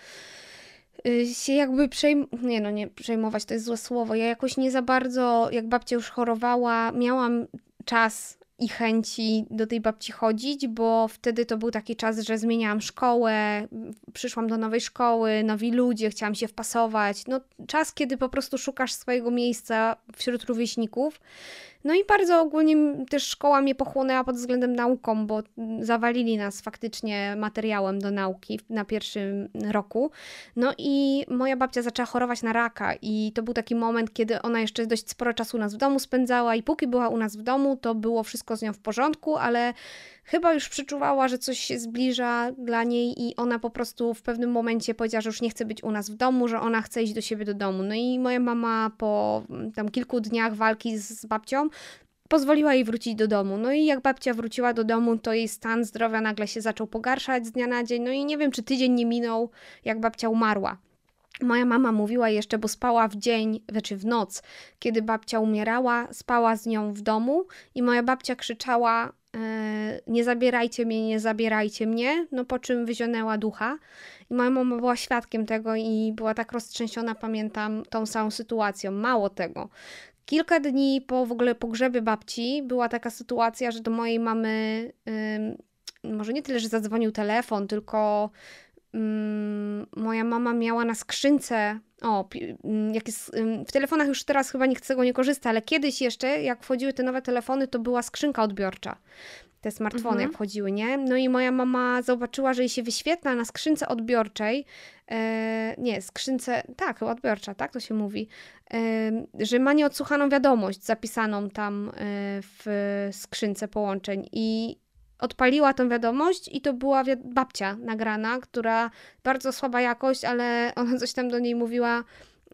[SPEAKER 2] y, się jakby przejm... Nie no, nie przejmować, to jest złe słowo. Ja jakoś nie za bardzo, jak babcia już chorowała, miałam czas i chęci do tej babci chodzić, bo wtedy to był taki czas, że zmieniałam szkołę, przyszłam do nowej szkoły, nowi ludzie, chciałam się wpasować. No, czas, kiedy po prostu szukasz swojego miejsca wśród rówieśników. No i bardzo ogólnie też szkoła mnie pochłonęła pod względem nauką, bo zawalili nas faktycznie materiałem do nauki na pierwszym roku. No i moja babcia zaczęła chorować na raka i to był taki moment, kiedy ona jeszcze dość sporo czasu u nas w domu spędzała i póki była u nas w domu, to było wszystko z nią w porządku, ale chyba już przeczuwała, że coś się zbliża dla niej i ona po prostu w pewnym momencie powiedziała, że już nie chce być u nas w domu, że ona chce iść do siebie do domu. No i moja mama po mm, tam kilku dniach walki z, babcią pozwoliła jej wrócić do domu. No i jak babcia wróciła do domu, to jej stan zdrowia nagle się zaczął pogarszać z dnia na dzień. No i nie wiem, czy tydzień nie minął, jak babcia umarła. Moja mama mówiła jeszcze, bo spała w dzień, znaczy w noc, kiedy babcia umierała, spała z nią w domu i moja babcia krzyczała: Nie zabierajcie mnie, nie zabierajcie mnie. No po czym wyzionęła ducha. I moja mama była świadkiem tego i była tak roztrzęsiona, pamiętam, tą samą sytuacją. Mało tego. Kilka dni po w ogóle pogrzebie babci była taka sytuacja, że do mojej mamy ym, może nie tyle, że zadzwonił telefon, tylko moja mama miała na skrzynce. O, ym, jak jest, w telefonach już teraz chyba nikt z tego nie korzysta, ale kiedyś jeszcze, jak wchodziły te nowe telefony, to była skrzynka odbiorcza. Te smartfony,
[SPEAKER 1] Mhm.
[SPEAKER 2] jak wchodziły, nie? No i moja mama zobaczyła, że jej się wyświetla na skrzynce odbiorczej. E, nie, skrzynce, tak, odbiorcza, tak to się mówi em, że ma nieodsłuchaną wiadomość zapisaną tam e, w skrzynce połączeń i odpaliła tą wiadomość i to była babcia nagrana, która bardzo słaba jakość, ale ona coś tam do niej mówiła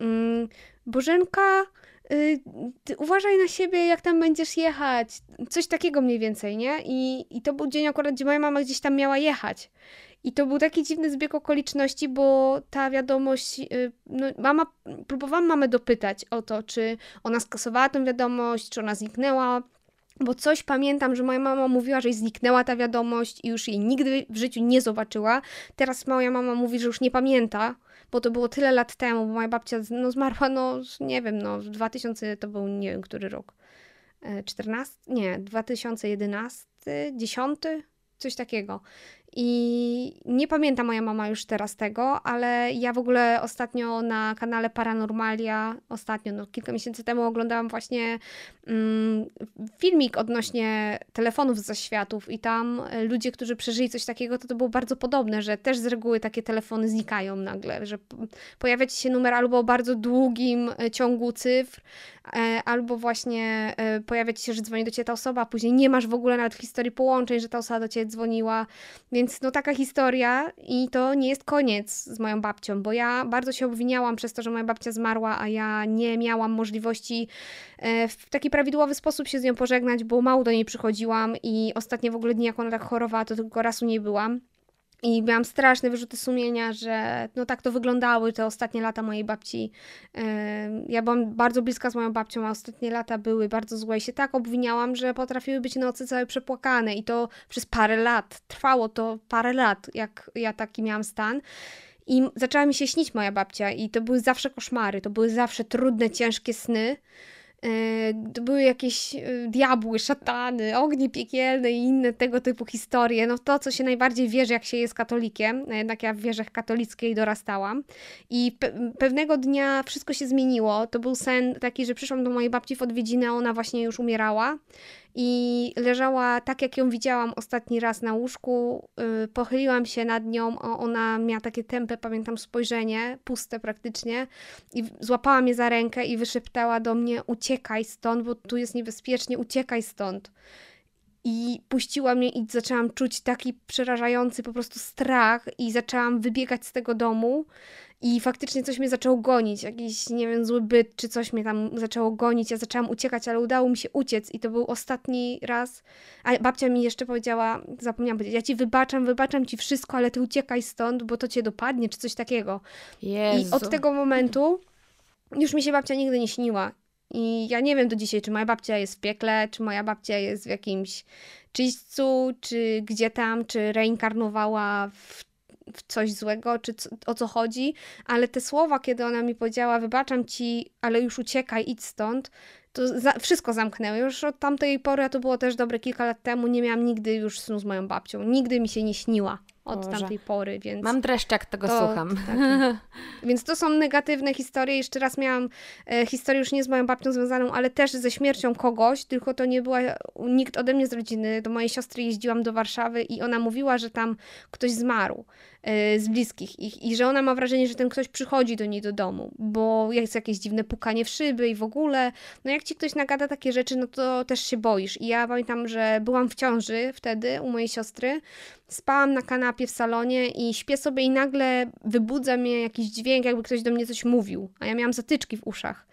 [SPEAKER 2] mm, Bożenka, y, uważaj na siebie, jak tam będziesz jechać. Coś takiego mniej więcej, nie? I, I to był dzień akurat, gdzie moja mama gdzieś tam miała jechać. I to był taki dziwny zbieg okoliczności, bo ta wiadomość, y, no mama, próbowałam mamę dopytać o to, czy ona skasowała tę wiadomość, czy ona zniknęła, bo coś pamiętam, że moja mama mówiła, że jej zniknęła ta wiadomość i już jej nigdy w życiu nie zobaczyła. Teraz moja mama mówi, że już nie pamięta, bo to było tyle lat temu, bo moja babcia no, zmarła, no nie wiem, no w 2000 to był nie wiem, który rok. E, 14? Nie, 2011, 10? Coś takiego. I nie pamięta moja mama już teraz tego, ale ja w ogóle ostatnio na kanale Paranormalia, ostatnio, no kilka miesięcy temu oglądałam właśnie mm, filmik odnośnie telefonów z zaświatów i tam ludzie, którzy przeżyli coś takiego, to to było bardzo podobne, że też z reguły takie telefony znikają nagle, że pojawia ci się numer albo o bardzo długim e, ciągu cyfr, e, albo właśnie e, pojawia ci się, że dzwoni do ciebie ta osoba, a później nie masz w ogóle nawet historii połączeń, że ta osoba do ciebie dzwoniła, więc no taka historia i to nie jest koniec z moją babcią, bo ja bardzo się obwiniałam przez to, że moja babcia zmarła, a ja nie miałam możliwości e, w taki prawidłowy sposób się z nią pożegnać, bo mało do niej przychodziłam i ostatnie w ogóle dni, jak ona tak chorowała, to tylko raz u niej byłam. I miałam straszne wyrzuty sumienia, że no tak to wyglądały te ostatnie lata mojej babci. Ja byłam bardzo bliska z moją babcią, a ostatnie lata były bardzo złe i się tak obwiniałam, że potrafiły być nocy całe przepłakane i to przez parę lat. Trwało to parę lat, jak ja taki miałam stan. I zaczęła mi się śnić moja babcia i to były zawsze koszmary, to były zawsze trudne, ciężkie sny. E, To były jakieś e, diabły, szatany, ognie piekielne i inne tego typu historie. No to, co się najbardziej wierzy, jak się jest katolikiem. No Jednak ja w wierze katolickiej dorastałam. I pe- pewnego dnia wszystko się zmieniło. To był sen taki, że przyszłam do mojej babci w odwiedziny, a ona właśnie już umierała. I leżała tak, jak ją widziałam ostatni raz na łóżku. Yy, pochyliłam się nad nią, ona miała takie tępe, pamiętam, spojrzenie, puste praktycznie i złapała mnie za rękę i wyszeptała do mnie uciekaj stąd, bo tu jest niebezpiecznie, uciekaj stąd. I puściła mnie i zaczęłam czuć taki przerażający po prostu strach i zaczęłam wybiegać z tego domu i faktycznie coś mnie zaczęło gonić, jakiś, nie wiem, zły byt czy coś mnie tam zaczęło gonić. Ja zaczęłam uciekać, ale udało mi się uciec i to był ostatni raz. A babcia mi jeszcze powiedziała, zapomniałam powiedzieć, ja ci wybaczam, wybaczam ci wszystko, ale ty uciekaj stąd, bo to cię dopadnie, czy coś takiego.
[SPEAKER 1] Jezu.
[SPEAKER 2] I od tego momentu już mi się babcia nigdy nie śniła. I ja nie wiem do dzisiaj, czy moja babcia jest w piekle, czy moja babcia jest w jakimś czyśćcu, czy gdzie tam, czy reinkarnowała w w coś złego, czy co, o co chodzi, ale te słowa, kiedy ona mi powiedziała, wybaczam ci, ale już uciekaj, idź stąd, to za, wszystko zamknęło. Już od tamtej pory, a to było też dobre kilka lat temu, nie miałam nigdy już snu z moją babcią. Nigdy mi się nie śniła od Boże. tamtej pory, więc...
[SPEAKER 1] Mam dreszcz, jak tego to, słucham. Tak.
[SPEAKER 2] więc to są negatywne historie. Jeszcze raz miałam e, historię już nie z moją babcią związaną, ale też ze śmiercią kogoś, tylko to nie była nikt ode mnie z rodziny. Do mojej siostry jeździłam do Warszawy i ona mówiła, że tam ktoś zmarł. E, z bliskich ich i że ona ma wrażenie, że ten ktoś przychodzi do niej do domu, bo jest jakieś dziwne pukanie w szyby i w ogóle. No jak ci ktoś nagada takie rzeczy, no to też się boisz. I ja pamiętam, że byłam w ciąży wtedy u mojej siostry, spałam na kanapie w salonie i śpię sobie i nagle wybudza mnie jakiś dźwięk, jakby ktoś do mnie coś mówił, a ja miałam zatyczki w uszach.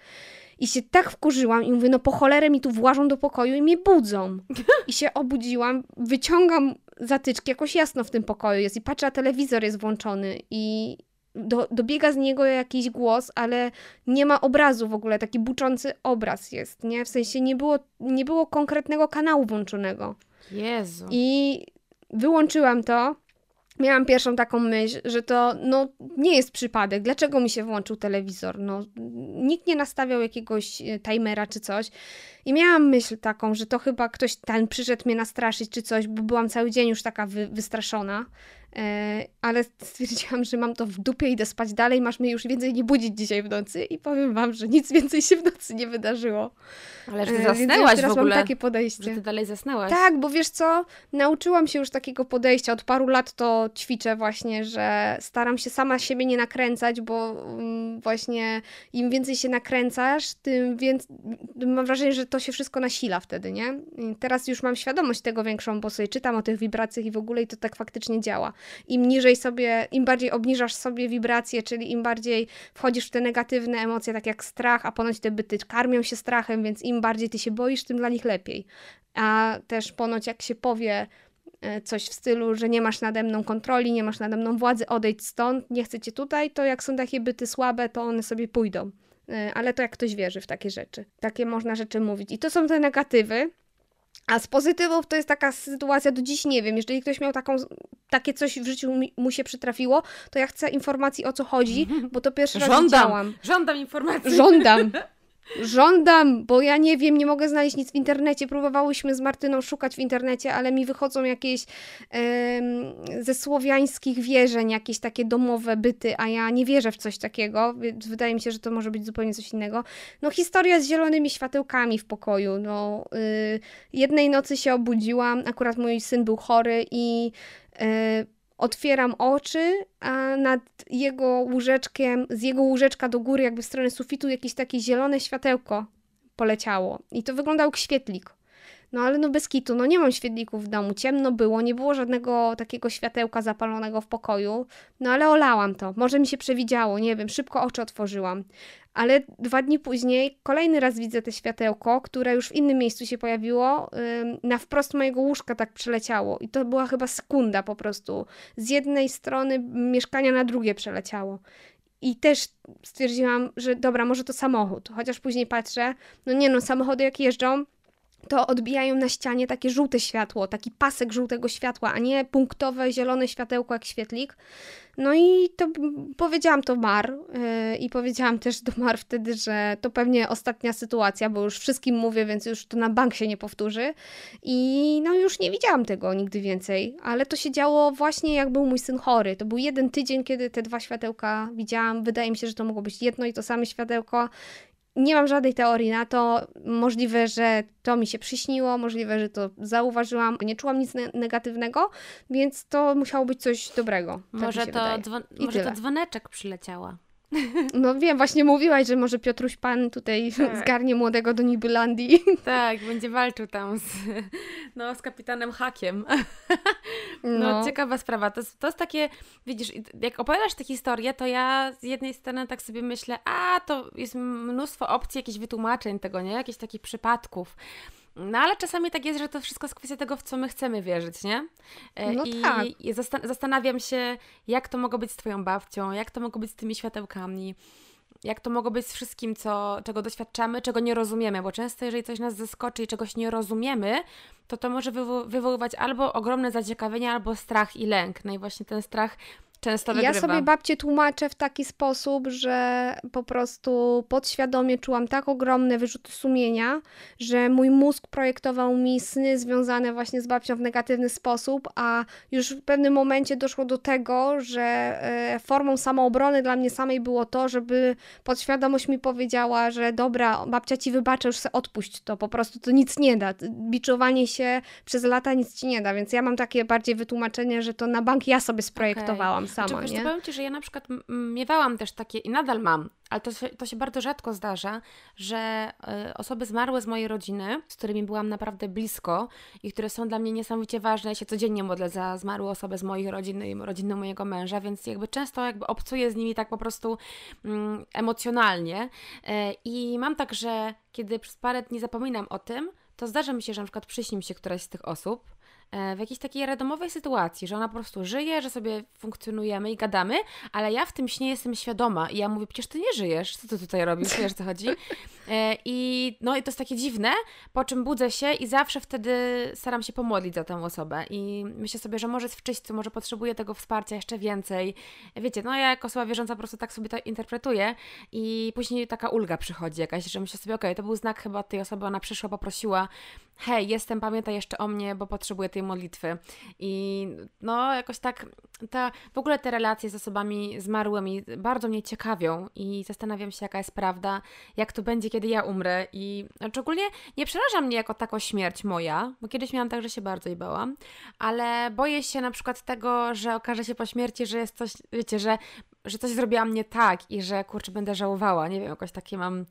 [SPEAKER 2] I się tak wkurzyłam i mówię, no po cholerę mi tu włażą do pokoju i mnie budzą. I się obudziłam, wyciągam zatyczki, jakoś jasno w tym pokoju jest i patrzę, a telewizor jest włączony i do, dobiega z niego jakiś głos, ale nie ma obrazu w ogóle, taki buczący obraz jest, nie? W sensie nie było, nie było konkretnego kanału włączonego.
[SPEAKER 1] Jezu.
[SPEAKER 2] I wyłączyłam to miałam pierwszą taką myśl, że to no, nie jest przypadek. Dlaczego mi się włączył telewizor? No, nikt nie nastawiał jakiegoś e, timera czy coś. I miałam myśl taką, że to chyba ktoś ten przyszedł mnie nastraszyć czy coś, bo byłam cały dzień już taka wy, wystraszona. E, ale stwierdziłam, że mam to w dupie, idę spać dalej, masz mnie już więcej nie budzić dzisiaj w nocy i powiem wam, że nic więcej się w nocy nie wydarzyło.
[SPEAKER 1] Ale że ty e, zasnęłaś
[SPEAKER 2] teraz
[SPEAKER 1] w ogóle.
[SPEAKER 2] mam takie podejście.
[SPEAKER 1] Że ty dalej zasnęłaś.
[SPEAKER 2] Tak, bo wiesz co, nauczyłam się już takiego podejścia, od paru lat to ćwiczę właśnie, że staram się sama siebie nie nakręcać, bo mm, właśnie im więcej się nakręcasz, tym więcej, mam wrażenie, że to się wszystko nasila wtedy, nie? I teraz już mam świadomość tego większą, bo sobie czytam o tych wibracjach i w ogóle i to tak faktycznie działa im niżej sobie, im bardziej obniżasz sobie wibracje, czyli im bardziej wchodzisz w te negatywne emocje, tak jak strach, a ponoć te byty karmią się strachem, więc im bardziej ty się boisz, tym dla nich lepiej. A też ponoć jak się powie e, coś w stylu, że nie masz nade mną kontroli, nie masz nade mną władzy, odejdź stąd, nie chcę cię tutaj, to jak są takie byty słabe, to one sobie pójdą. E, ale to jak ktoś wierzy w takie rzeczy. Takie można rzeczy mówić. I to są te negatywy, a z pozytywów to jest taka sytuacja, do dziś nie wiem, jeżeli ktoś miał taką, takie coś w życiu mu się przytrafiło, to ja chcę informacji o co chodzi, bo to pierwszy
[SPEAKER 1] Żądam.
[SPEAKER 2] raz widziałam.
[SPEAKER 1] Żądam informacji.
[SPEAKER 2] Żądam. Żądam, bo ja nie wiem, nie mogę znaleźć nic w internecie. Próbowałyśmy z Martyną szukać w internecie, ale mi wychodzą jakieś ze słowiańskich wierzeń, jakieś takie domowe byty, a ja nie wierzę w coś takiego, więc wydaje mi się, że to może być zupełnie coś innego. No, historia z zielonymi światełkami w pokoju. No, y, jednej nocy się obudziłam, akurat mój syn był chory i. Y, otwieram oczy, a nad jego łóżeczkiem, z jego łóżeczka do góry, jakby w stronę sufitu, jakieś takie zielone światełko poleciało. I to wyglądał jak świetlik. No ale no bez kitu, no nie mam świetlików w domu, ciemno było, nie było żadnego takiego światełka zapalonego w pokoju, no ale olałam to, może mi się przewidziało, nie wiem, szybko oczy otworzyłam. Ale dwa dni później kolejny raz widzę te światełko, które już w innym miejscu się pojawiło, na wprost mojego łóżka tak przeleciało i to była chyba sekunda po prostu. Z jednej strony mieszkania na drugie przeleciało. I też stwierdziłam, że dobra, może to samochód, chociaż później patrzę, no nie no, samochody jak jeżdżą, to odbijają na ścianie takie żółte światło, taki pasek żółtego światła, a nie punktowe zielone światełko jak świetlik. No i to powiedziałam to Mar yy, i powiedziałam też do Mar wtedy, że to pewnie ostatnia sytuacja, bo już wszystkim mówię, więc już to na bank się nie powtórzy. I no już nie widziałam tego nigdy więcej, ale to się działo właśnie jak był mój syn chory. To był jeden tydzień, kiedy te dwa światełka widziałam. Wydaje mi się, że to mogło być jedno i to same światełko nie mam żadnej teorii na to. Możliwe, że to mi się przyśniło, możliwe, że to zauważyłam. Nie czułam nic ne negatywnego, więc to musiało być coś dobrego. Tak
[SPEAKER 1] może to, może to dzwoneczek przyleciała.
[SPEAKER 2] No wiem, właśnie mówiłaś, że może Piotruś Pan tutaj tak. zgarnie młodego do Nibylandii.
[SPEAKER 1] Tak, będzie walczył tam z, no, z kapitanem Hakiem. No, no. ciekawa sprawa. To to jest takie, widzisz, jak opowiadasz tę historię, to ja z jednej strony tak sobie myślę, a to jest mnóstwo opcji, jakichś wytłumaczeń tego, nie? Jakichś takich przypadków. No ale czasami tak jest, że to wszystko jest kwestia tego, w co my chcemy wierzyć, nie?
[SPEAKER 2] E, no I, tak.
[SPEAKER 1] i zastanawiam się, jak to mogło być z Twoją babcią, jak to mogło być z tymi światełkami, jak to mogło być z wszystkim, co, czego doświadczamy, czego nie rozumiemy, bo często jeżeli coś nas zaskoczy i czegoś nie rozumiemy, to to może wywo wywoływać albo ogromne zaciekawienie, albo strach i lęk. No i właśnie ten strach często wygrywa.
[SPEAKER 2] Ja sobie babcię tłumaczę w taki sposób, że po prostu podświadomie czułam tak ogromne wyrzuty sumienia, że mój mózg projektował mi sny związane właśnie z babcią w negatywny sposób, a już w pewnym momencie doszło do tego, że e, formą samoobrony dla mnie samej było to, żeby podświadomość mi powiedziała, że dobra, babcia ci wybaczę, już se odpuść to, po prostu to nic nie da. Biczowanie się przez lata nic ci nie da, więc ja mam takie bardziej wytłumaczenie, że to na bank ja sobie sprojektowałam. Okay sama,
[SPEAKER 1] znaczy,
[SPEAKER 2] wiesz,
[SPEAKER 1] nie? powiem Ci, że ja na przykład miewałam też takie i nadal mam, ale to, to się bardzo rzadko zdarza, że y, osoby zmarłe z mojej rodziny, z którymi byłam naprawdę blisko i które są dla mnie niesamowicie ważne, ja się codziennie modlę za zmarłe osoby z mojej rodziny i rodziny mojego męża, więc jakby często jakby obcuję z nimi tak po prostu mm, emocjonalnie y, i mam tak, że kiedy przez parę dni zapominam o tym, to zdarza mi się, że na przykład przyśni mi się któraś z tych osób, w jakiejś takiej redomowej sytuacji, że ona po prostu żyje, że sobie funkcjonujemy i gadamy, ale ja w tym śnie jestem świadoma i ja mówię, przecież ty nie żyjesz, co ty tutaj robisz, wiesz co chodzi? E, I no i to jest takie dziwne, po czym budzę się i zawsze wtedy staram się pomodlić za tę osobę i myślę sobie, że może jest w czyśćcu, może potrzebuje tego wsparcia jeszcze więcej. Wiecie, no ja jako osoba wierząca po prostu tak sobie to interpretuję i później taka ulga przychodzi jakaś, że myślę sobie, okej, okay, to był znak chyba tej osoby, ona przyszła, poprosiła, hej, jestem, pamiętaj jeszcze o mnie, bo potrzebuję tej modlitwy. I no, jakoś tak, ta, w ogóle te relacje z osobami zmarłymi bardzo mnie ciekawią i zastanawiam się, jaka jest prawda, jak to będzie, kiedy ja umrę. I szczególnie nie przeraża mnie jako tako śmierć moja, bo kiedyś miałam tak, że się bardzo jej bałam, ale boję się na przykład tego, że okaże się po śmierci, że jest coś, wiecie, że że coś zrobiłam nie tak i że kurczę będę żałowała. Nie wiem, jakoś takie mam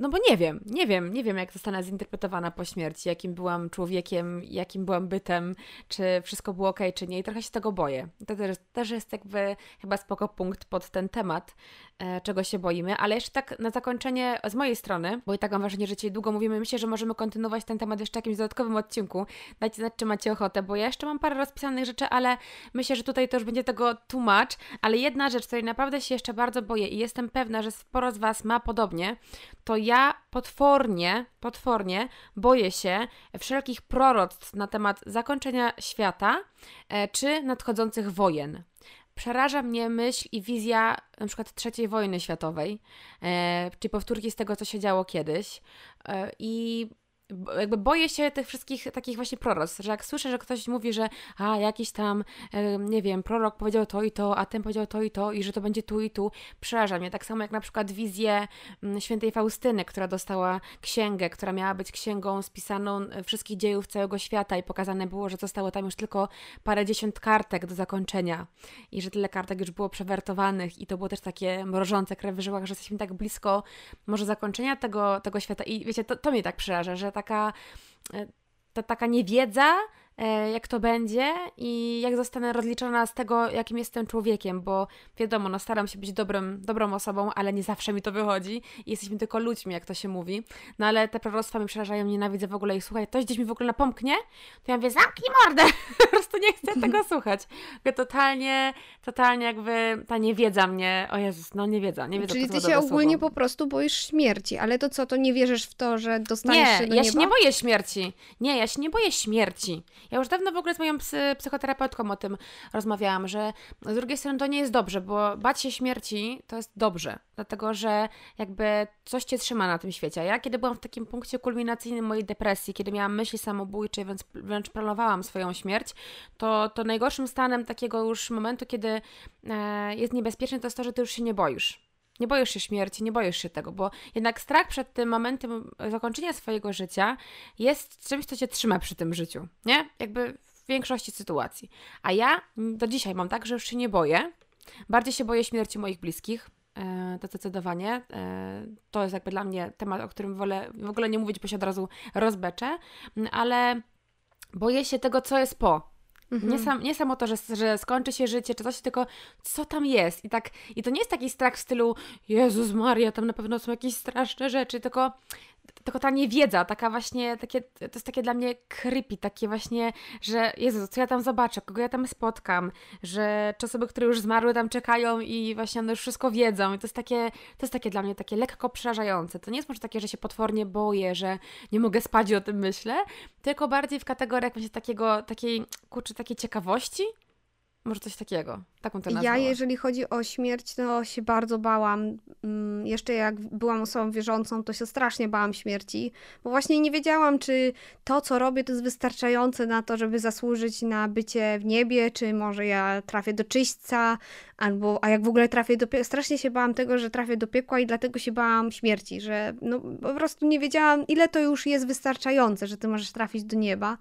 [SPEAKER 1] no bo nie wiem, nie wiem, nie wiem jak zostanę zinterpretowana po śmierci, jakim byłam człowiekiem, jakim byłam bytem, czy wszystko było ok, czy nie i trochę się tego boję. To też, też jest jakby chyba spoko punkt pod ten temat, e, czego się boimy, ale jeszcze tak na zakończenie z mojej strony, bo i tak mam wrażenie, że dzisiaj długo mówimy, myślę, że możemy kontynuować ten temat jeszcze w jakimś dodatkowym odcinku. Dajcie znać, czy macie ochotę, bo ja jeszcze mam parę rozpisanych rzeczy, ale myślę, że tutaj to już będzie tego tłumacz, ale jedna rzecz, której naprawdę się jeszcze bardzo boję i jestem pewna, że sporo z Was ma podobnie, to ja potwornie, potwornie boję się wszelkich proroctw na temat zakończenia świata e, czy nadchodzących wojen. Przeraża mnie myśl i wizja na przykład III wojny światowej, e, czyli powtórki z tego, co się działo kiedyś. E, I jakby boję się tych wszystkich takich właśnie proroc, że jak słyszę, że ktoś mówi, że a jakiś tam, nie wiem, prorok powiedział to i to, a ten powiedział to i to i że to będzie tu i tu, przeraża mnie. Tak samo jak na przykład wizję świętej Faustyny, która dostała księgę, która miała być księgą spisaną wszystkich dziejów całego świata i pokazane było, że zostało tam już tylko parę dziesiąt kartek do zakończenia i że tyle kartek już było przewertowanych i to było też takie mrożące krew w żyłach, że jesteśmy tak blisko może zakończenia tego, tego świata i wiecie, to, to mnie tak przeraża, że taka, e, ta taka niewiedza, jak to będzie i jak zostanę rozliczona z tego, jakim jestem człowiekiem, bo wiadomo, no staram się być dobrym, dobrą osobą, ale nie zawsze mi to wychodzi i jesteśmy tylko ludźmi, jak to się mówi. No ale te proroctwa mnie przerażają, nienawidzę w ogóle ich słuchać. Ktoś gdzieś mi w ogóle napomknie, to ja mówię, zamknij mordę! po prostu nie chcę tego słuchać. Ja totalnie, totalnie jakby ta niewiedza mnie, o Jezus, no niewiedza, niewiedza
[SPEAKER 2] Czyli ty się ogólnie po prostu boisz śmierci, ale to co, to nie wierzysz w to, że dostaniesz nie, się do
[SPEAKER 1] ja się nie boję śmierci. Nie, ja się nie boję śmierci. Ja już dawno w ogóle z moją psy, psychoterapeutką o tym rozmawiałam, że z drugiej strony to nie jest dobrze, bo bać się śmierci to jest dobrze, dlatego że jakby coś cię trzyma na tym świecie. Ja kiedy byłam w takim punkcie kulminacyjnym mojej depresji, kiedy miałam myśli samobójcze, więc wręcz planowałam swoją śmierć, to, to najgorszym stanem takiego już momentu, kiedy e, jest niebezpieczny, to jest to, że ty już się nie boisz Nie boisz się śmierci, nie boisz się tego, bo jednak strach przed tym momentem zakończenia swojego życia jest czymś, co cię trzyma przy tym życiu, nie? Jakby w większości sytuacji. A ja do dzisiaj mam tak, że już się nie boję. Bardziej się boję śmierci moich bliskich, e, to zdecydowanie. E, to jest jakby dla mnie temat, o którym wolę w ogóle nie mówić, bo się od razu rozbeczę, ale boję się tego, co jest po. Mhm. Nie, sam, nie samo to, że, że skończy się życie, czy coś, tylko co tam jest. I tak i to nie jest taki strach w stylu Jezus Maria, tam na pewno są jakieś straszne rzeczy, tylko tylko ta niewiedza, taka właśnie, takie, to jest takie dla mnie creepy, takie właśnie, że Jezu, co ja tam zobaczę, kogo ja tam spotkam, że czy osoby, które już zmarły tam czekają i właśnie one już wszystko wiedzą i to jest takie, to jest takie dla mnie takie lekko przerażające. To nie jest może takie, że się potwornie boję, że nie mogę spać i o tym myślę, tylko bardziej w kategoriach właśnie takiego, takiej, kurczę, takiej ciekawości, może coś takiego. Taką to
[SPEAKER 2] Ja, jeżeli chodzi o śmierć, to się bardzo bałam. Mm, jeszcze jak byłam osobą wierzącą, to się strasznie bałam śmierci, bo właśnie nie wiedziałam, czy to, co robię, to jest wystarczające na to, żeby zasłużyć na bycie w niebie, czy może ja trafię do czyśćca, albo, a jak w ogóle trafię do piekła. Strasznie się bałam tego, że trafię do piekła i dlatego się bałam śmierci, że no, po prostu nie wiedziałam, ile to już jest wystarczające, że ty możesz trafić do nieba.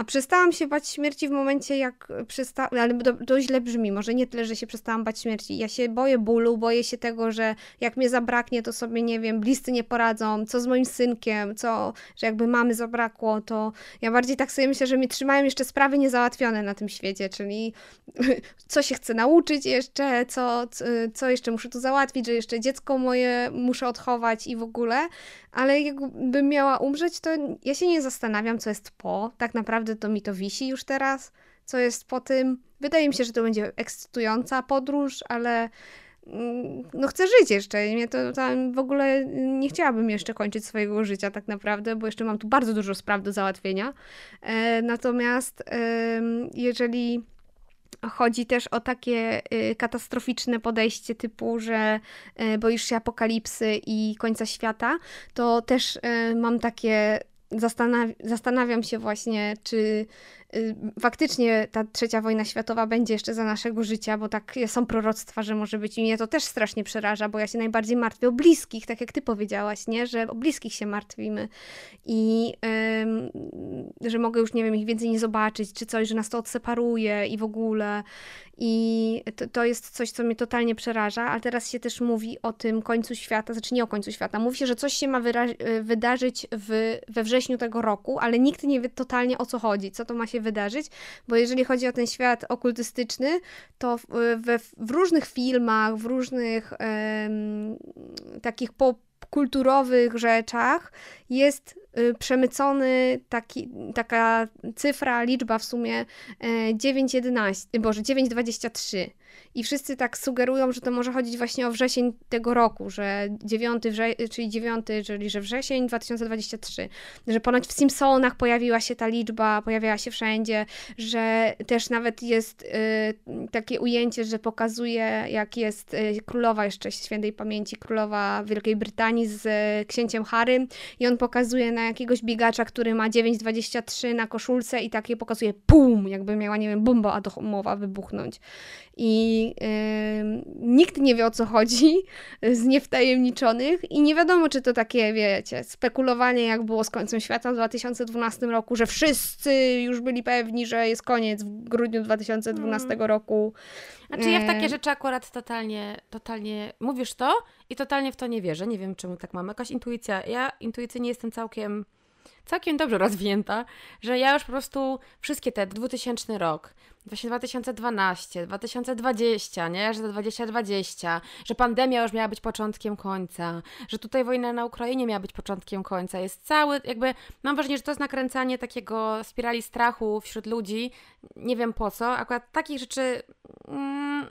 [SPEAKER 2] A przestałam się bać śmierci w momencie, jak przestałam, ale to, to źle brzmi, może nie tyle, że się przestałam bać śmierci. Ja się boję bólu, boję się tego, że jak mnie zabraknie, to sobie, nie wiem, bliscy nie poradzą, co z moim synkiem, co, że jakby mamy zabrakło, to ja bardziej tak sobie myślę, że mnie trzymają jeszcze sprawy niezałatwione na tym świecie, czyli co się chcę nauczyć jeszcze, co, co jeszcze muszę tu załatwić, że jeszcze dziecko moje muszę odchować i w ogóle, ale jakbym miała umrzeć, to ja się nie zastanawiam, co jest po. Tak naprawdę to mi to wisi już teraz, co jest po tym. Wydaje mi się, że to będzie ekscytująca podróż, ale mm, no chcę żyć jeszcze. Mnie to tam w ogóle nie chciałabym jeszcze kończyć swojego życia tak naprawdę, bo jeszcze mam tu bardzo dużo spraw do załatwienia. E, natomiast e, jeżeli Chodzi też o takie y, katastroficzne podejście typu, że y, boisz się apokalipsy i końca świata, to też y, mam takie zastanaw zastanawiam się właśnie, czy faktycznie ta trzecia wojna światowa będzie jeszcze za naszego życia, bo tak są proroctwa, że może być i mnie to też strasznie przeraża, bo ja się najbardziej martwię o bliskich, tak jak ty powiedziałaś, nie? Że o bliskich się martwimy i że mogę już, nie wiem, ich więcej nie zobaczyć, czy coś, że nas to odseparuje i w ogóle i to, to jest coś, co mnie totalnie przeraża, ale teraz się też mówi o tym końcu świata, znaczy nie o końcu świata, mówi się, że coś się ma y, wydarzyć w, we wrześniu tego roku, ale nikt nie wie totalnie o co chodzi, co to ma się wydarzyć, bo jeżeli chodzi o ten świat okultystyczny, to w, w różnych filmach, w różnych um, takich popkulturowych rzeczach jest przemycony taki, taka cyfra, liczba w sumie 9,11, y, boże 9,23 i wszyscy tak sugerują, że to może chodzić właśnie o wrzesień tego roku, że 9, wrze czyli 9, czyli że wrzesień 2023, że ponoć w Simpsonach pojawiła się ta liczba, pojawiała się wszędzie, że też nawet jest y, takie ujęcie, że pokazuje jak jest y, królowa jeszcze świętej pamięci, królowa Wielkiej Brytanii z y, księciem Harrym i on pokazuje na jakiegoś biegacza, który ma 9,23 na koszulce i takie pokazuje pum, jakby miała, nie wiem, bomba atomowa wybuchnąć i yy, nikt nie wie o co chodzi z niewtajemniczonych i nie wiadomo, czy to takie, wiecie, spekulowanie jak było z końcem świata w 2012 roku, że wszyscy już byli pewni, że jest koniec w grudniu 2012 hmm. roku.
[SPEAKER 1] Znaczy ja w takie rzeczy akurat totalnie, totalnie mówisz to i totalnie w to nie wierzę. Nie wiem, czemu tak mam. Jakaś intuicja. Ja intuicyjnie jestem całkiem całkiem dobrze rozwinięta, że ja już po prostu wszystkie te 2000 rok, właśnie 2012, 2020, nie? Że 2020, że pandemia już miała być początkiem końca, że tutaj wojna na Ukrainie miała być początkiem końca. Jest cały, jakby, mam wrażenie, że to jest nakręcanie takiego spirali strachu wśród ludzi. Nie wiem po co. Akurat takich rzeczy. Mm,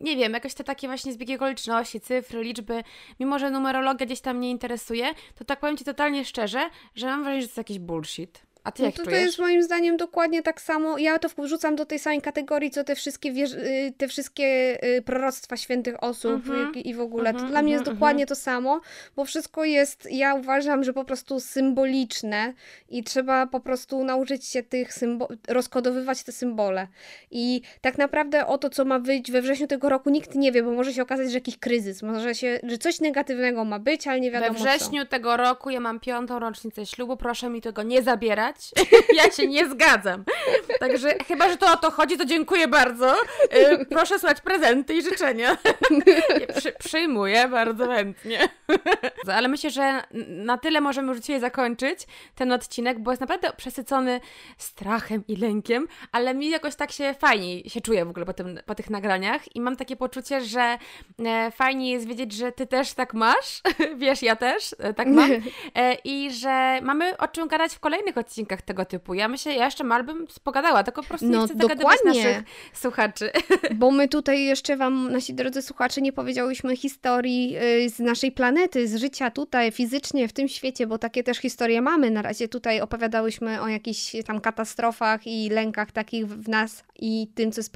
[SPEAKER 1] nie wiem, jakoś te takie właśnie zbiegi okoliczności, cyfry, liczby, mimo że numerologia gdzieś tam mnie interesuje, to tak powiem Ci totalnie szczerze, że mam wrażenie, że to jest jakiś bullshit. A ty
[SPEAKER 2] No
[SPEAKER 1] jak
[SPEAKER 2] to, to jest moim zdaniem dokładnie tak samo. Ja to wrzucam do tej samej kategorii, co te wszystkie, y, te wszystkie y, proroctwa świętych osób
[SPEAKER 1] Mhm.
[SPEAKER 2] jak- i w ogóle. To
[SPEAKER 1] Mhm,
[SPEAKER 2] dla mnie jest
[SPEAKER 1] mhm,
[SPEAKER 2] dokładnie to samo, bo wszystko jest, ja uważam, że po prostu symboliczne i trzeba po prostu nauczyć się tych symboli, rozkodowywać te symbole. I tak naprawdę o to, co ma być we wrześniu tego roku, nikt nie wie, bo może się okazać, że jakiś kryzys, może się, że coś negatywnego ma być, ale nie
[SPEAKER 1] We
[SPEAKER 2] wiadomo co.
[SPEAKER 1] wrześniu tego roku ja mam piątą rocznicę ślubu, proszę mi tego nie zabierać. ja się nie zgadzam. Także chyba, że to o to chodzi, to dziękuję bardzo. Y, Proszę słuchać prezenty i życzenia. Przy, przyjmuję bardzo chętnie. Ale myślę, że na tyle możemy już dzisiaj zakończyć ten odcinek, bo jest naprawdę przesycony strachem i lękiem, ale mi jakoś tak się fajniej się czuję w ogóle po, tym, po tych nagraniach i mam takie poczucie, że e, fajnie jest wiedzieć, że ty też tak masz, wiesz, ja też e, tak mam e, i że mamy o czym gadać w kolejnych odcinkach tego typu. Ja myślę, ja jeszcze mal bym pogadała, tylko po prostu
[SPEAKER 2] No,
[SPEAKER 1] nie chcę zagadywać naszych słuchaczy.
[SPEAKER 2] Bo my tutaj jeszcze Wam, nasi drodzy słuchacze, nie powiedziałyśmy historii y, z naszej planety, z życia tutaj, fizycznie, w tym świecie, bo takie też historie mamy. Na razie tutaj opowiadałyśmy o jakichś tam katastrofach i lękach takich w nas i tym, co jest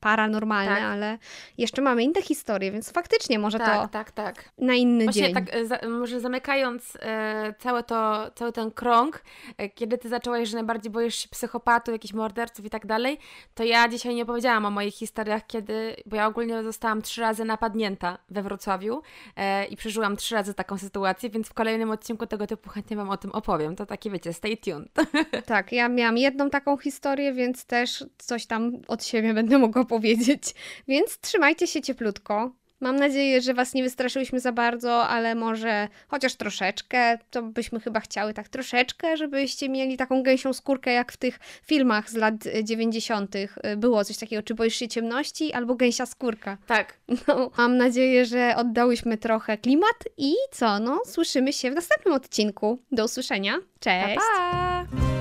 [SPEAKER 2] paranormalne,
[SPEAKER 1] Tak.
[SPEAKER 2] ale jeszcze mamy inne historie, więc faktycznie może
[SPEAKER 1] tak,
[SPEAKER 2] to
[SPEAKER 1] tak, tak.
[SPEAKER 2] na inny
[SPEAKER 1] Właśnie
[SPEAKER 2] dzień.
[SPEAKER 1] tak, za, może zamykając e, całe to, cały ten krąg, e, kiedy ty zaczęłaś, że najbardziej boisz się psychopatów, jakichś morderców i tak dalej, to ja dzisiaj nie powiedziałam o moich historiach, kiedy, bo ja ogólnie zostałam trzy razy napadnięta we Wrocławiu e, i przeżyłam trzy razy taką sytuację, więc w kolejnym odcinku tego typu chętnie Wam o tym opowiem. To takie, wiecie, stay tuned.
[SPEAKER 2] Tak, ja miałam jedną taką historię, więc też coś tam od siebie będę mogła powiedzieć. Więc trzymajcie się cieplutko. Mam nadzieję, że Was nie wystraszyłyśmy za bardzo, ale może chociaż troszeczkę, to byśmy chyba chciały tak troszeczkę, żebyście mieli taką gęsią skórkę, jak w tych filmach z lat y, 90. Było coś takiego, czy boisz się ciemności, albo gęsia skórka.
[SPEAKER 1] tak.
[SPEAKER 2] No, mam nadzieję, że oddałyśmy trochę klimat i co, no, słyszymy się w następnym odcinku. Do usłyszenia. Cześć!
[SPEAKER 1] Pa, pa!